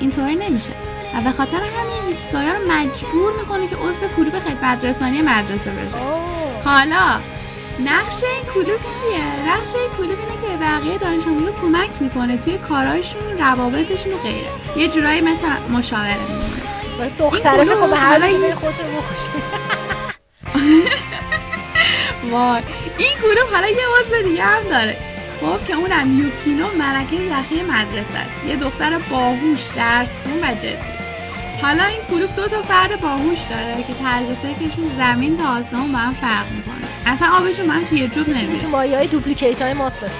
اینطوری نمیشه. و به خاطر همین هیکیگایا رو مجبور می‌کنه که عضو کلوب خدمت رسانی مدرسه بشه. حالا نقش این کلوب چیه؟ نقش این کلوب اینه که به بقیه دانش آموزا کمک می‌کنه توی کاراشون روابطشون و غیره. یه جورایی مثل مشاوره میمونه. دختره این فکر کلوب کنم هر خودتون رو وای. این گروه حالا یه عضو دیگه هم داره. خب که اونم یوکینو ملکه یخی مدرسه است. یه دختر باهوش درس خون و جدی. حالا این گروه دو تا فرد باهوش داره که طرز فکرشون زمین تا آسمون با هم فرق می‌کنه. اصلا آبشون من توی جوب نمیره. تو مایه های دوپلیکیت های ماست مثل.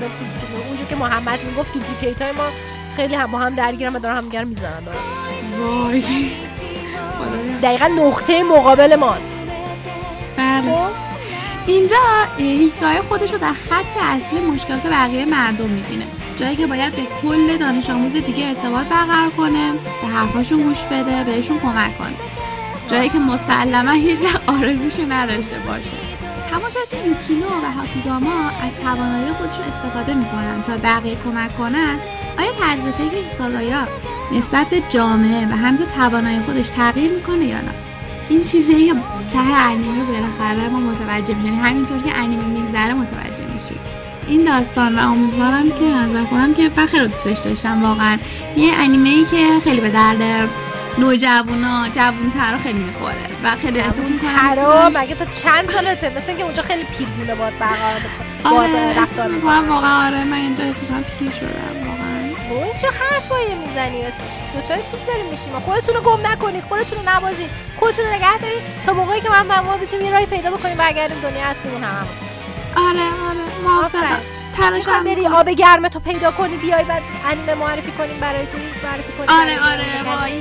چون اونجا که محمد می‌گفت دوپلیکیت های ما خیلی هم با هم درگیرن و دارن همدیگر می‌زنن وای. دقیقا نقطه مقابل ما. بله. خب؟ اینجا هیکگاه خودش رو در خط اصلی مشکلات بقیه مردم می‌بینه. جایی که باید به کل دانش آموز دیگه ارتباط برقرار کنه به حرفاشون گوش بده بهشون کمک کنه. جایی که مسلما هیچ آرزوشو نداشته باشه. همونطور که یوکینو و هاکیگاما از توانایی خودشون استفاده می‌کنن تا بقیه کمک کنن آیا طرز فکر هیکاگایا نسبت به جامعه و همینطور توانایی خودش تغییر می‌کنه یا نه؟ این چیزیه که ته انیمه بالاخره ما متوجه میشیم. یعنی همینطور که انیمه میگذره متوجه میشیم. این داستان و امیدوارم که نظر کنم که بخیر رو دوستش داشتم واقعا. یه انیمه ای که خیلی به درد نوجوانا جوونترا خیلی می‌خوره و خیلی احساس می‌کنم مگه تو چند سالته؟ مثل اینکه اونجا خیلی پیرگونه باید برقرار آره احساس می‌کنم واقعا آره من اینجا احساس می‌کنم پیر شدم واقعا. این چه حرفایی می‌زنی؟ دوتا چیز داریم میشیم. خودتون رو گم نکنید خودتون رو نبازید خودتون رو نگه دارید تا موقعی که من و ما بتونیم یه راهی پیدا بکنیم برگردیم دنیا اصلیمون هم آره آره. تلاش می‌خوام بری. آب گرم تو پیدا کنی بیای بعد انیمه معرفی کنیم برای چیز معرفی کنیم. آره آره. وای.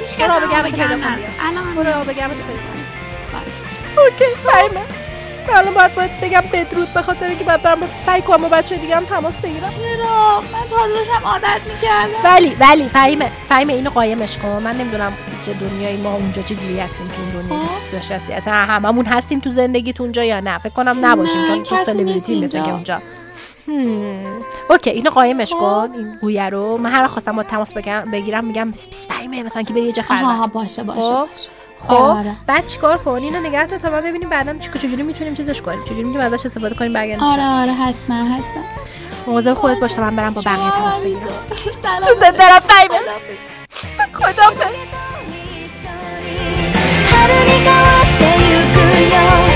هیچ کس آب گرم تو پیدا نداره. کن الان برو. آب گرم تو پیدا کن باشه. اوکی فهمه الان باید باید بگم بدرود به خاطر اینکه بعد برم با سعی کنم با بچه دیگه هم تماس بگیرم. چرا؟ من تازه داشتم عادت می‌کردم. ولی ولی فهیمه. فهیمه اینو قایمش کن. من نمی‌دونم چه دنیایی ما اونجا چه جوری هستیم تو دنیا. خب. داشت هستی. اصلا هممون هستیم تو زندگیت اونجا یا نه. فکر کنم نباشیم چون تو سلبریتی مثل که. اونجا. هم. اوکی اینو قایمش خب. کن این گویه رو من هر وقت خواستم با تماس بگیرم بگیرم میگم پس پس فهیمه مثلا که بری یه جا خلوت آها باشه باشه خب باشه. خب آره. بعد چیکار کن اینو نگه دار تا ما ببینیم بعدا چی چجوری میتونیم چیزش کنیم چجوری میتونیم ازش استفاده کنیم برگردیم آره آره حتما حتما مواظب خودت باش تا من برم با بقیه تماس بگیرم سلام دوست دارم فهیمه خدافظ 春に変わってゆくよ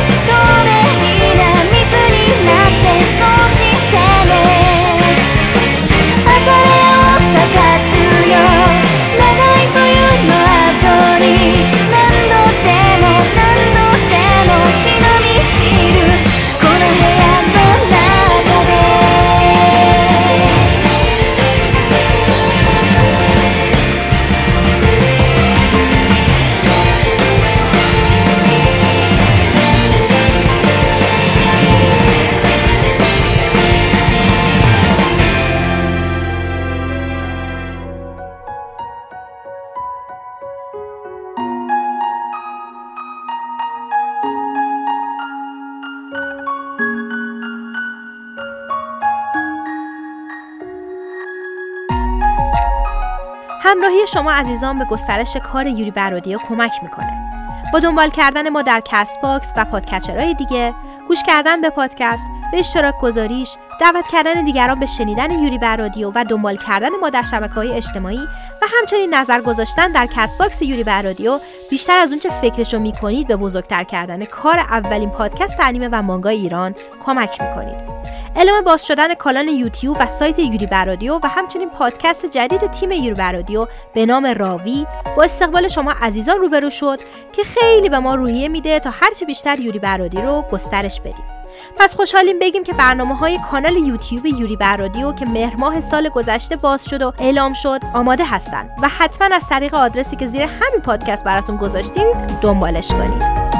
همراهی شما عزیزان به گسترش کار یوری برادیو کمک می‌کنه. با دنبال کردن ما در کست باکس و podcatcher های دیگه، گوش کردن به پادکست، به اشتراک گذاریش، دعوت کردن دیگران به شنیدن یوری برادیو و دنبال کردن ما در شبکه های اجتماعی و همچنین نظر گذاشتن در کست باکس یوری برادیو بیشتر از اونچه فکرشو می‌کنید به بزرگتر کردن کار اولین پادکست انیمه و مانگا ایران کمک می‌کنید. اعلام باز شدن کانال یوتیوب و سایت یوری برادیو و همچنین پادکست جدید تیم یوری برادیو به نام راوی با استقبال شما عزیزان روبرو شد که خیلی به ما روحیه میده تا هرچی بیشتر یوری برادی رو گسترش بدیم پس خوشحالیم بگیم که برنامه های کانال یوتیوب یوری برادیو که مهر ماه سال گذشته باز شد و اعلام شد آماده هستند و حتما از طریق آدرسی که زیر همین پادکست براتون گذاشتیم دنبالش کنید.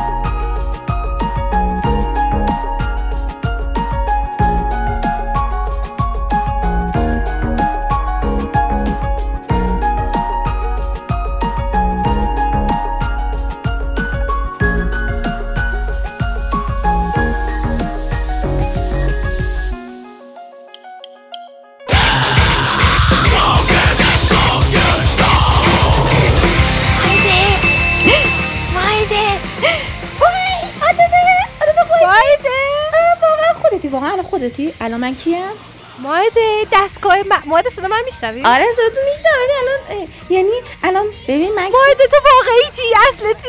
واقعا الان خودتی؟ الان من کیم؟ ماهده دستگاه م... ماهده صدا من میشنوی؟ آره زود میشنم ولی الان یعنی الان ببین من ماهده تو واقعی تی اصلتی؟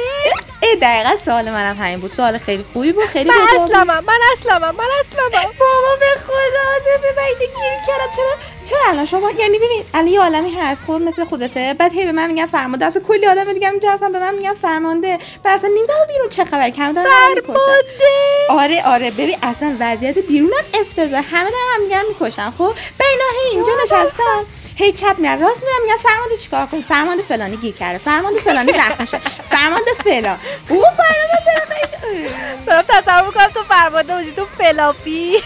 اه، دقیقا سوال منم همین بود. سوال خیلی خوبی بود خیلی من اصلا من اصلا من اصلا بابا به خدا به بعید گیر کردم چرا چرا الان شما یعنی ببین الان یه عالمی هست خب مثل خودته. بعد هی به من میگن فرمانده. اصلا کلی آدم دیگه اینجا هستن به من میگن فرمانده. بعد اصلا نمی‌دونم بیرون چه خبر. کم دارن می‌کشن. آره آره. ببین اصلا وضعیت بیرونم افتضاح. همه دارن هم میگن می‌کشن. خب بینا هی اینجا نشستن هی چپ میرن راست میرن میگن فرمانده چیکار کنی فرمانده فلانی گیر کرده. فرمانده فلانی زخمی شد فرمانده فلان او فرمانده دارم تصور کنم تو فرمانده باشی تو فلافی.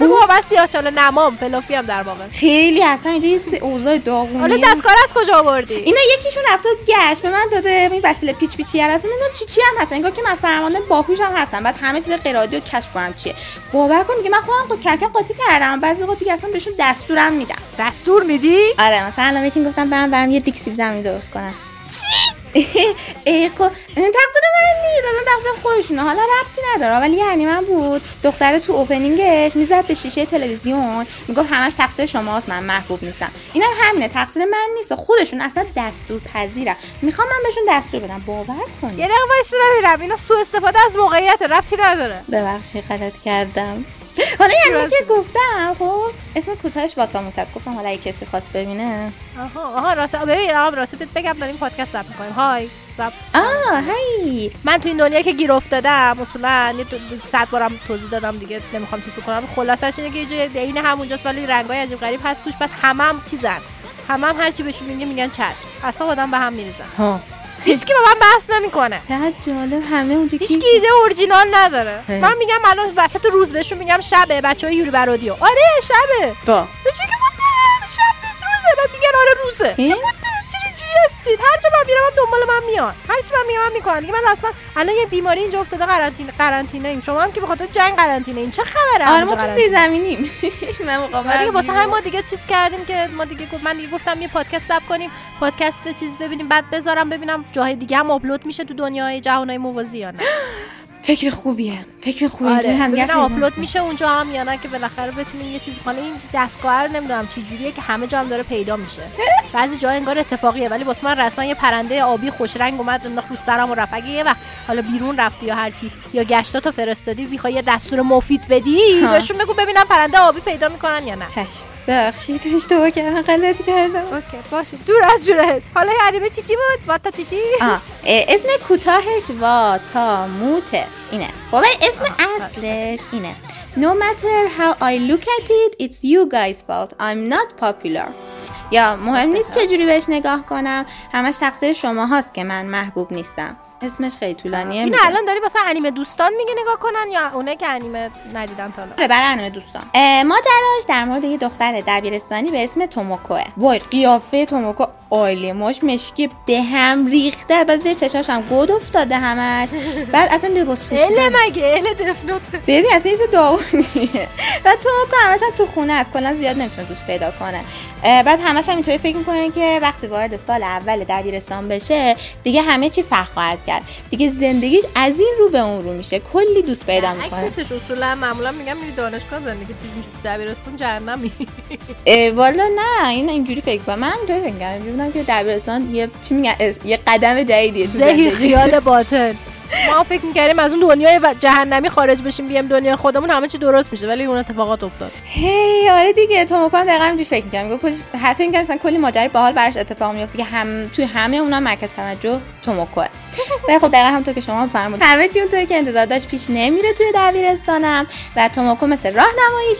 بگو من سیاه چاله نمام. فلافی هم در واقع. خیلی اصلا اینجا یه سری اوضاع داغونی حالا دستگاه رو از کجا آوردی؟ اینا یکیشون رفته و گشت. به من داده این وسیله پیچ پیچی هر اصلا. نمی‌دونم چی چی هم هستن؟ انگار که من فرمانده باهوشم هستم. بعد همه چیز غیر کشف کنم چیه. باور کن دیگه من خودم تو کلکل قاطی کردم. بعضی وقت دیگه اصلا بهشون دستورم میدم. دستور میدی؟ آره مثلا الان بهشون گفتم برم برم یه دیک سیب زمینی درست کنم. ای خب این تقصیر من نیست. اصلا تقصیر خودشونه حالا ربطی نداره. ولی یعنی من بود دختره تو اوپنینگش می‌زد به شیشه تلویزیون. می‌گفت همش تقصیر شماست. من محبوب نیستم. اینم همینه. تقصیر من نیست. خودشون اصلا دستور پذیرن می‌خوام من بهشون دستور بدم. باور یه کنید دقیقه ببینم. اینا سوء استفاده از موقعیت. ربطی نداره. ببخشید غلط کردم. حالا یعنی که گفتم خب اسم کوتاهش با تاموت است گفتم حالا اگه کسی خواست ببینه. آها آها راست ببین آقا راست بهت بگم داریم پادکست ضبط می‌کنیم. های ضبط آه هی. من تو این دنیا که گیر افتادم اصولا یه صد بارم توضیح دادم دیگه نمی‌خوام چیز کنم خلاصش اینه که یه عین همونجاست ولی رنگای عجیب غریب هست. توش بعد همه هم چیزن. همه هم هرچی بهشون میگه میگن چشم. اصلا آدم به هم میریزن ها. هیچکی با من بحث نمی‌کنه. چقدر جالب همه اونجا هیچ کی ایده اورجینال نداره. من میگم الان وسط روز بهشون میگم شبه بچه های یوری برادیو آره شبه. با. چون که بود شب نیست روزه. بعد میگن آره روزه. هستید هر جا من میرم هم دنبال من میان. هر چی من میگم من می‌کنن. دیگه من اصلا الان یه بیماری اینجا افتاده قرنطینه قرنطینه ایم شما هم که به خاطر جنگ قرنطینه این چه خبره؟ آره ما تو؟ زیر زمینیم من مقابل و دیگه واسه همین ما دیگه چیز کردیم که ما دیگه گفت من دیگه گفتم یه پادکست ضبط کنیم. پادکست چیز ببینیم بعد بذارم ببینم. جاهای دیگه هم آپلود میشه تو دنیای جهانهای موازی یا نه. فکر خوبیه فکر خوبیه آره. هم آپلود میشه اونجا هم یا نه که بالاخره بتونیم یه چیزی کنیم این دستگاه رو نمی‌دونم چه جوریه که همه جا هم داره پیدا میشه. بعضی جا انگار اتفاقیه ولی واسه من رسما یه پرنده آبی خوش رنگ اومد انداخت رو سرم و رفت اگه یه وقت حالا بیرون رفتی یا هرچی یا گشتاتو فرستادی می‌خوای یه دستور مفید بدی. بهشون بگو ببینم پرنده آبی پیدا می‌کنن یا نه. چشم. ببخشید اشتباه کردم غلط کردم. اوکی باشه دور از جورت حالا یه انیمه چی چی بود؟ واتا چی چی؟ اسم کوتاهش وا تا موته اینه خب اسم اصلش اینه. No matter how I look at it it's you guys fault. I'm not popular. یا مهم نیست چجوری بهش نگاه کنم. همش تقصیر شما هاست که من محبوب نیستم. اسمش خیلی طولانیه این میگم. الان داری واسه انیمه دوستان میگه نگاه کنن یا اونه که انیمه ندیدن تا حالا آره برای انیمه دوستان. اه، ماجراش در مورد یه دختر دبیرستانی به اسم توموکوه. وای قیافه توموکو. عالیه ماش مشکی به هم ریخته. بعد زیر چشاش هم گود افتاده همش. بعد اصلا لباس اله پوشیده مگه؟ اله دفنوت ببین اصلا یه داغونیه. بعد توموکو همش هم تو خونه است. کلا زیاد نمی‌تونه دوست پیدا کنه. بعد همش هم اینطوری فکر می‌کنه که وقتی وارد سال اول دبیرستان بشه دیگه همه چی فرق خواهد کرد. دیگه زندگیش از این رو به اون رو میشه. کلی دوست پیدا می‌کنه. عکسش اصولا معمولا میگم میری دانشگاه زندگی چیز میشه. تو دبیرستان جهنمی. والا نه این اینجوری فکر کنم منم اینطوری فکر کردم که دبیرستان یه چی میگن اس- یه قدم جدیدیه تو زهی. خیال باطن. ما فکر می‌کردیم از اون دنیای و- جهنمی خارج بشیم بیام دنیای خودمون همه چی درست میشه ولی اون اتفاقات افتاد. هی آره دیگه تو مکان دقیقا اینجوری فکر می‌کنم میگه کجا حتی اینکه مثلا کلی ماجرای باحال براش اتفاق میفته که هم توی همه اونا مرکز توجه توموکوه ولی خب دقیقا همونطور که شما فرمود همه چی اونطوری که انتظار داشت پیش نمیره توی دبیرستانم. و توموکو مثل راهنماییش.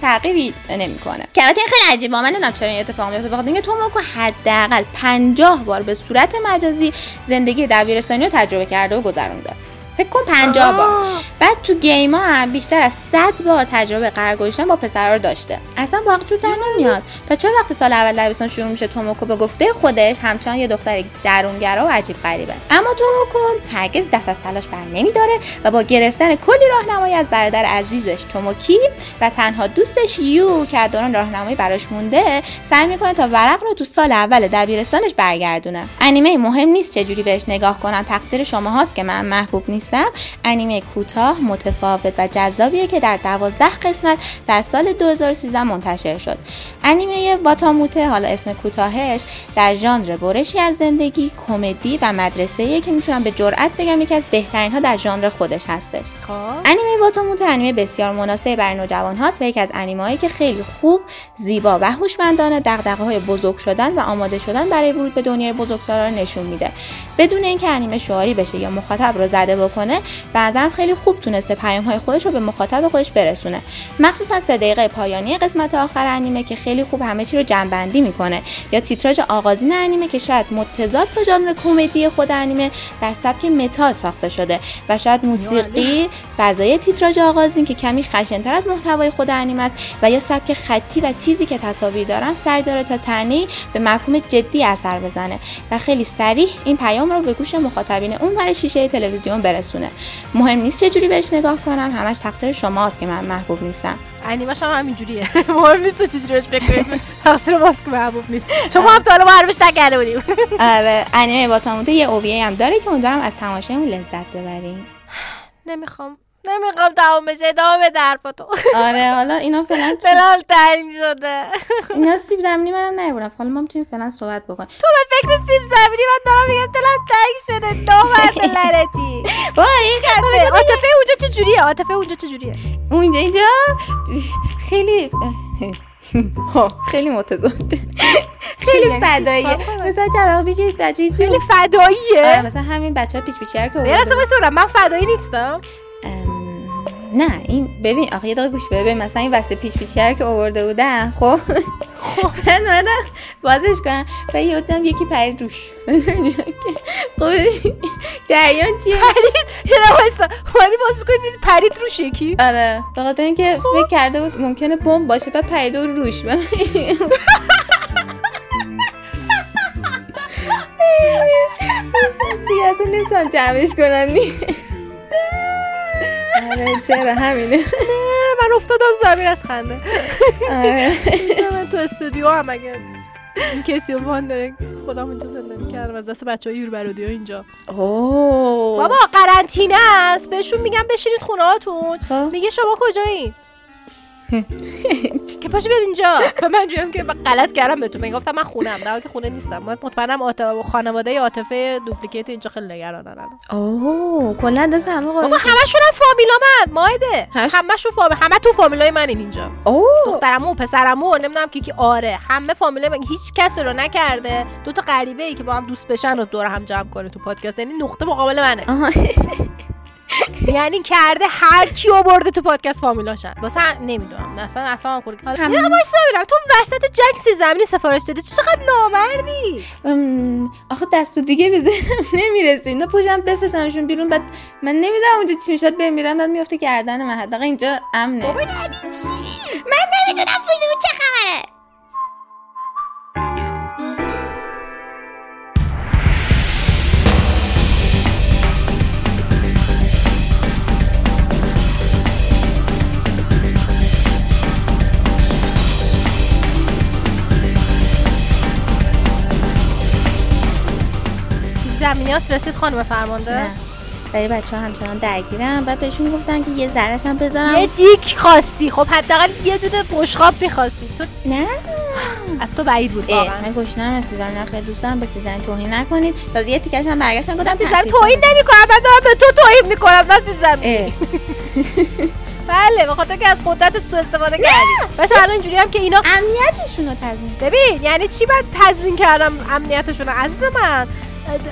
تغییری نمی‌کنه. البته خیلی عجیبه. من نمی‌دونم چرا این اتفاق میفته بخاطر اینکه توموکو حداقل 50 بار به صورت مجازی زندگی دبیرستانی رو تجربه کرده و گذرونده. فکر کن 50 بار. بعد تو گیم ها هم بیشتر از 100 بار تجربه قرار گذاشتن با پسرا رو داشته. اصلا واقعا جور در نمیاد. پس چرا وقتی سال اول دبیرستان شروع میشه توموکو به گفته خودش همچنان یه دختر درونگرا و عجیب غریبه. اما توموکو هرگز دست از تلاش بر نمیداره و با گرفتن کلی راهنمایی از برادر عزیزش توموکی و تنها دوستش یو که از دوران راهنمایی براش مونده سعی می‌کنه تا ورق رو تو سال اول دبیرستانش برگردونه. انیمه مهم نیست چجوری بهش نگاه کنم تقصیر شما هاست که من محبوب نیستم. دونستم انیمه کوتاه متفاوت و جذابیه که در دوازده قسمت در سال 2013 منتشر شد. انیمه واتاموته حالا اسم کوتاهش در ژانر برشی از زندگی کمدی و مدرسه که می‌تونم به جرئت بگم یکی از بهترین ها در ژانر خودش هستش. خب. انیمه واتاموته انیمه بسیار مناسب برای نوجوان هاست و یکی از انیمه که خیلی خوب زیبا و هوشمندانه دغدغه های بزرگ شدن و آماده شدن برای ورود به دنیای بزرگسالان نشون میده. بدون اینکه انیمه شعاری بشه یا مخاطب رو زده بکنه به نظرم خیلی خوب تونسته پیام های خودش رو به مخاطب خودش برسونه. مخصوصا سه دقیقه پایانی قسمت آخر انیمه که خیلی خوب همه چی رو جنبندی می‌کنه. یا تیتراژ آغازین انیمه که شاید متضاد با ژانر کمدی خود انیمه در سبک متال ساخته شده و شاید موسیقی فضای تیتراژ آغازین که کمی خشنتر از محتوای خود انیمه است و یا سبک خطی و تیزی که تصاویر دارن سعی داره تا تنی به مفهوم جدی اثر بزنه. و خیلی سریع این پیام رو به گوش مخاطبین اون ور شیشه تلویزیون برسونه. مهم نیست چه جوری بهش نگاه کنم همش تقصیر شماست که من محبوب نیستم. انیمش هم همینجوریه. مهم نیست چجوری بهش فکر تقصیر ماست که محبوب نیست. چون ما هم تا حالا معرفش نکرده بودیم. آره انیمه واتاموته یه اوویه هم داره که امیدوارم از تماشای اون لذت ببریم. نمی‌خوام. نمی‌خوام تمام بشه ادامه بده حرفاتو. آره حالا اینا فعلا دلم تنگ شده. اینا سیب زمینی منم نیبرم حالا ما می‌تونیم فعلا صحبت بکنیم. تو به فکر سیب زمینی من دارم میگم دلم تنگ شده. نامرد لعنتی. با این آره، عاطفه اونجا چه جوریه؟ عاطفه اونجا چه جوریه؟ اونجا اینجا؟ خیلی خیلی متضاده خیلی فداییه؟ مثلا جواب بشه بچه خیلی آره فداییه مثلا همین بچه ها پیچ پیچی که من فدایی نیستم. نه این ببین آخه یه دقیقه گوش ببین مثلا این وسط پیچ پیچی که آورده بودن خب؟ من اومدم بازش کنم و یه دیدم یکی پرید روش. خب جریان چیه؟ یه لحظه وایسا. اومدی بازی کنی دیدی پرید روش یکی؟ آره. به خاطر اینکه فکر کرده بود ممکنه بمب باشه پریده بود روش. دیگه اصلا نمی‌تونم جمعش کنم. آره چرا؟ همینه. من افتادم زمین از خنده. آره. من تو استودیو هم اگه این کسی رو وان داره خودم اینجا زنده می‌کردم. از دست بچه های یور برادی اینجا. اوه. بابا قرنطینه است. بهشون میگم بشینید خونه هاتون خب. میگه شما کجایین که پاشو بیاد اینجا. و من جویم که غلط کردم بهتون. می‌گفتم من خونم حالی که خونه نیستم. من مطمئنم خانواده عاطفه دوپلیکیت اینجا خیلی نگرانن اوه کلا دست همه بابا قایق همشون هم فامیلا من. مایده همش- همشون فامیل همه تو فامیلای منین اینجا. اوه. دخترمو پسرمو نمی‌دونم کی کی آره. همه فامیلای من. هیچ کسی رو نکرده. دو تا غریبه ای که با هم دوست بشن و دور هم جمع کنه تو پادکست. یعنی نقطه مقابل منه. یعنی کرده هر کیو برده تو پادکست فامیلاشن واسه نمی‌دونم. اصلا اصلا هم یه دقیقه وایسا تو وسط جنگ سیر زمینی سفارش دادی. چقدر نامردی. ام، آخه دست دیگه به ذهنم نمی‌رسه اینا پوشم بفرستمشون بیرون. بعد من نمی‌دونم اونجا چی می‌شد. بمیرم بعد میفته گردن من. حداقل اینجا امنه. بابا چی؟ من نمی‌دونم بیرون چه خبره. زمینیات رسید خانم فرمانده؟ نه. برای بچه ها همچنان درگیرم و بهشون گفتن که یه ذرهش هم بذارم. یه دیک خواستی. خب حداقل یه دونه بشقاب می‌خواستی. تو نه. از تو بعید بود واقعا. من گشنم سیب زمینی خیلی دوست دارم زمینی توهین نکنید. تازه یه تیکش هم برگشتن گفتم توهین. نمی‌کنم. من دارم به تو توهین می‌کنم. زمینی اه. بله به خاطر که از قدرت سوء استفاده کردی. باشه الان اینجوری هم که اینا امنیتشون رو تضمین ببین یعنی چی باید تضمین کردم امنیتشون رو؟ عزیز من.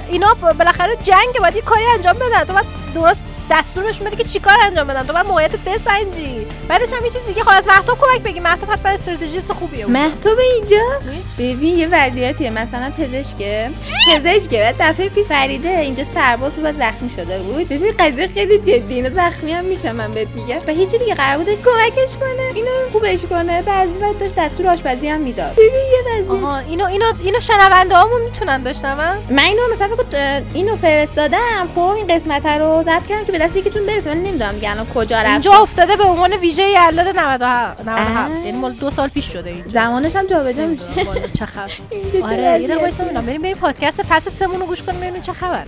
اینا بالاخره جنگ باید کاری انجام بدن. تو باید درست دستور بهشون بدی که چیکار انجام بدن؟ تو باید موقعیت بسنجی. بعدش هم یه چیز دیگه خب از مهتاب کمک بگی. مهتاب حتما استراتژیست خوبیه. محتوب اینجا؟ ببین یه وضعیتیه. مثلا پزشکه. پزشکه. بعد دفعه پیش خریده اینجا سرباز بود و زخمی شده بود. ببین قضیه خیلی جدی. اینا زخمی هم میشه من بهت میگم. و هیچی دیگه قرار بودش کمکش کنه. اینو خوبش کنه. بعضی وقت داشت دستور آشپزی هم می‌داد. ببین یه وضعیت. آها اینو اینو اینو شنونده هامون می‌تونن بشنون. من اینو مثلا اینو فرستادم. خب این قسمت رو ضبط کردم که به دست یکیتون برسه. من نمی‌دونم دیگه الان کجا رفت اینجا افتاده به عنوان ویژه یلد 97 97 یعنی مال دو سال پیش شده اینجا. زمانش هم جابجا میشه. چه خبر. آره یه؟ دقیقه ببینم بریم بریم پادکست پس سمون رو گوش کنیم ببینیم چه خبره.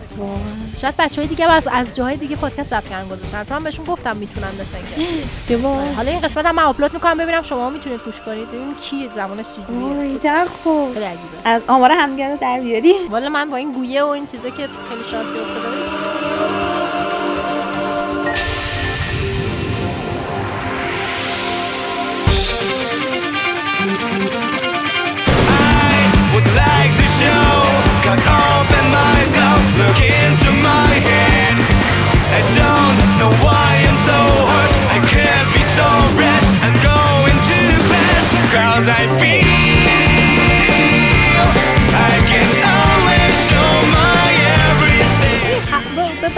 شاید بچهای دیگه از از جاهای دیگه پادکست ضبط کردن گذاشتن. تو هم بهشون گفتم می‌تونن مثلا که جوا حالا این قسمت هم من آپلود می‌کنم ببینم شما می‌تونید گوش کنید. ببینیم کی زمانش چجوریه خوب. خیلی عجیبه. از آمار همدیگه رو در بیاری. والا من با این گویه و این چیزا که خیلی شانسی افتاده show. Cut open my scalp, look into my head. I don't know why I'm so harsh I can't be so rash. I'm going to clash. Cause I feel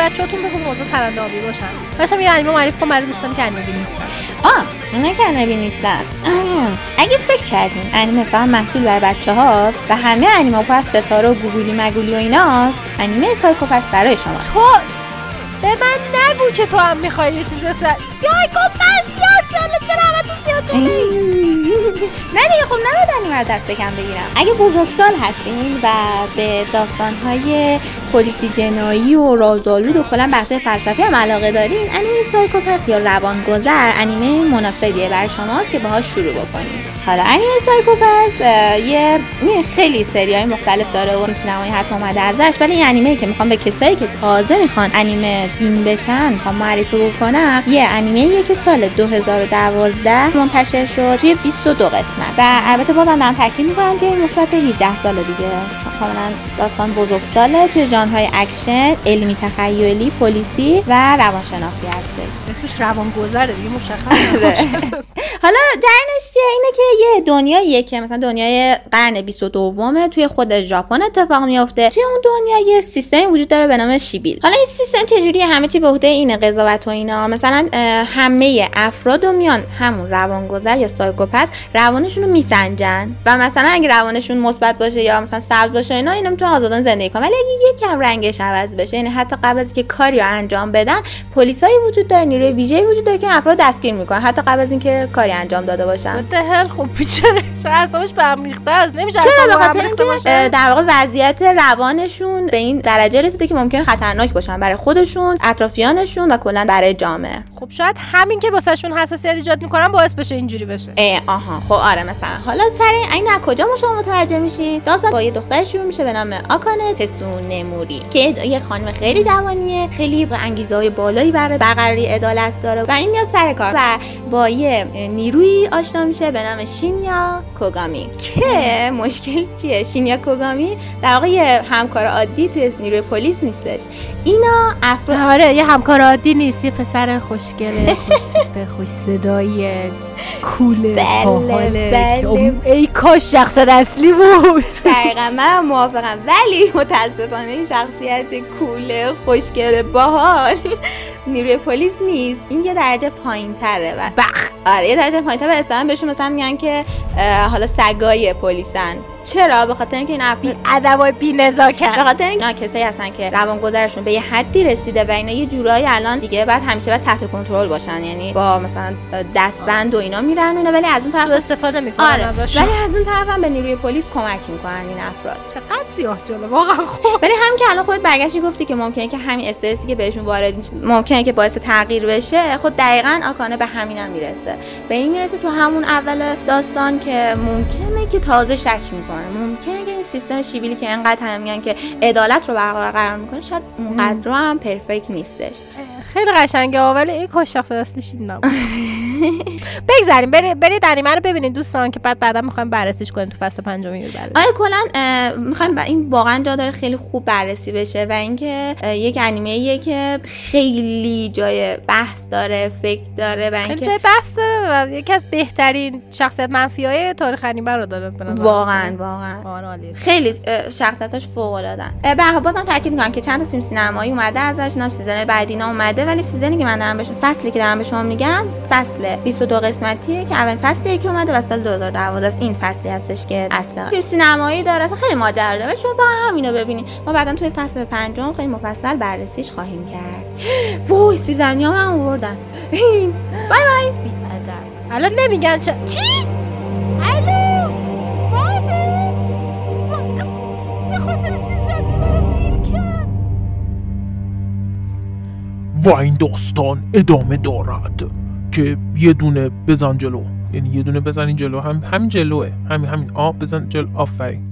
بچه‌هاتون بگو موضوع پرنده آبی باشن. داشتم یه انیمه معرفی کنم برای دوستانی که انیمه نیستن. آه اینا که انیمه نیستن. اگه فکر کردین انیمه فقط محصول برای بچه هاست و همه انیمه از ستاره و گوگولی مگولی و ایناست انیمه سایکوپت برای شما. تو به من نگو که تو هم می‌خوای یه چیز مثل سیاکوپس سیاه چاله چرا همه تو سیاه نه دیگه خب نباید انیمه رو دست کم بگیرم. اگه بزرگسال هستین و به داستانهای پلیسی جنایی و رازآلود و کلا بحث فلسفی هم علاقه دارین انیمه Psycho-Pass یا روانگذر انیمه مناسبیه برای شماست که باهاش شروع بکنید حالا انیمه Psycho-Pass یه خیلی سری های مختلف داره و سینمایی حتی اومده ازش ولی این انیمه که می‌خوام به کسایی که تازه می‌خوان انیمه بین بشن می‌خوام معرفی بکنم یه انیمه که سال 2012 منتشر شد توی 22 قسمت. و البته بازم دارم تاکید می‌کنم که این مثبت 17 سال دیگه چون کاملا داستان بزرگساله توی ژانرهای اکشن علمی تخیلی پلیسی و روانشناختی هستش. اسمش روانگذره دیگه مشخصه. حالا جرنش چیه؟ اینه که یه دنیاییه که مثلا دنیای قرن 22 توی خود ژاپن اتفاق میفته توی اون دنیا یه سیستمی وجود داره به نام شیبیل. حالا این سیستم چجوریه؟ همه چی به عهده اینه قضاوت و اینا مثلا همه افراد رو میان همون روانگذر یا سایکوپس روانشون رو میسنجن و مثلا اگه روانشون مثبت باشه یا مثلا سبز باشه اینا اینا می‌تونن آزادان زندگی کنن. ولی اگه یکم رنگش عوض بشه یعنی حتی قبل از اینکه کاری رو انجام بدن پلیسایی وجود داره نیروی ویژه‌ای وجود داره که این افراد دستگیر می‌کنن حتی قبل از اینکه کاری انجام داده باشن. دهل خب چرا اعصابش به هم ریخته است؟ نمیشه چرا به خاطر اینکه در واقع وضعیت روانشون به این درجه رسیده که ممکن خطرناک باشن برای خودشون. اطرافیانشون و کلا برای جامعه. خب شاید همین که واسهشون حساسیت ایجاد می‌کنن باعث بشه اینجوری بشه. اه، آها. خب آره مثلا. حالا سر این از کجا ما شما متوجه میشین داستان با یه دختر شروع میشه به نام آکانه تسونموری که یه خانم خیلی جوانیه خیلی با انگیزه های بالایی برای برقراری عدالت داره و این میاد سر کار و با یه نیروی آشنا میشه به نام شینیا کوگامی که مشکل چیه؟ شینیا کوگامی در واقع یه همکار عادی توی نیروی پلیس نیستش. اینا افراد آره یه همکار عادی نیست یه پسر خوشگله خوشتیپه خوش صدایی کوله بله، بله. ای کاش شخصیت اصلی بود. دقیقا من موافقم. ولی متاسفانه این شخصیت کوله خوشگل باحال نیروی پلیس نیست. این یه درجه پایین تره و بخ. آره یه درجه پایین تره و اصلا بهشون مثلا میگن که حالا سگای پلیسن. چرا؟ به خاطر اینکه این افراد بی به نزاکت خاطر اینا کسایی هستن که روانگذرشون به یه حدی رسیده و اینا یه جورایی الان دیگه بعد همیشه باید تحت کنترل باشن. یعنی با مثلا دستبند و اینا میرن اونه ولی از اون طرف استفاده می‌کنن آره. ازشون. ولی از اون طرف هم به نیروی پلیس کمک می‌کنن این افراد. چقدر سیاه جلو واقعا خوب. ولی هم که الان خودت برگشتی گفتی که ممکنه که همین استرسی که بهشون وارد میشه ممکنه که باعث تغییر بشه خود دقیقا آکانه به همینم می‌رسه. به این می‌رسه تو همون اول داستان که ممکنه که تازه شک می‌کنه. ممکنه که این سیستم شیبیلی که انقدر هم میگن که عدالت رو برقرار قرار می‌کنه شاید اونقدر رو هم پرفکت نیستش. خیلی قشنگه ولی ای کاش شخص اصلیش این نبود. بگذاریم برید انیمه رو ببینید دوستان که بعد بعدا می‌خوایم بررسیش کنیم تو فصل پنجم یور آره کلا می‌خوایم این واقعا جا داره خیلی خوب بررسی بشه و اینکه یک انیمه ایه که خیلی جای بحث داره فکر داره و اینکه جای بحث داره و یکی از بهترین شخصیت منفی های تاریخ انیمه رو داره واقعا واقعا. عالیه. خیلی شخصیتاش فوق العاده به بازم تاکید می‌کنم که چند تا فیلم سینمایی اومده ازش اینم season بعدی اومده ولی season ی که من دارم بهشون فصلی که دارم به شما میگم فصل 22 قسمتیه که اولین فصل یکی اومده و سال 2012 است. این فصلی هستش که اصلا فیلم سینمایی داره. اصلا خیلی ماجرا داره. ولی شما فقط همینو ببینید. ما بعدا توی فصل پنجم خیلی مفصل بررسیش خواهیم کرد. وای سیر زمینی هم آوردن. بای بای. الان نمیگن چه چی؟ الو! سیب و این داستان ادامه دارد. که یه دونه بزن جلو. یعنی یه دونه بزنین جلو. هم همین جلوه. همین همین. آ بزن جلو. آفرین.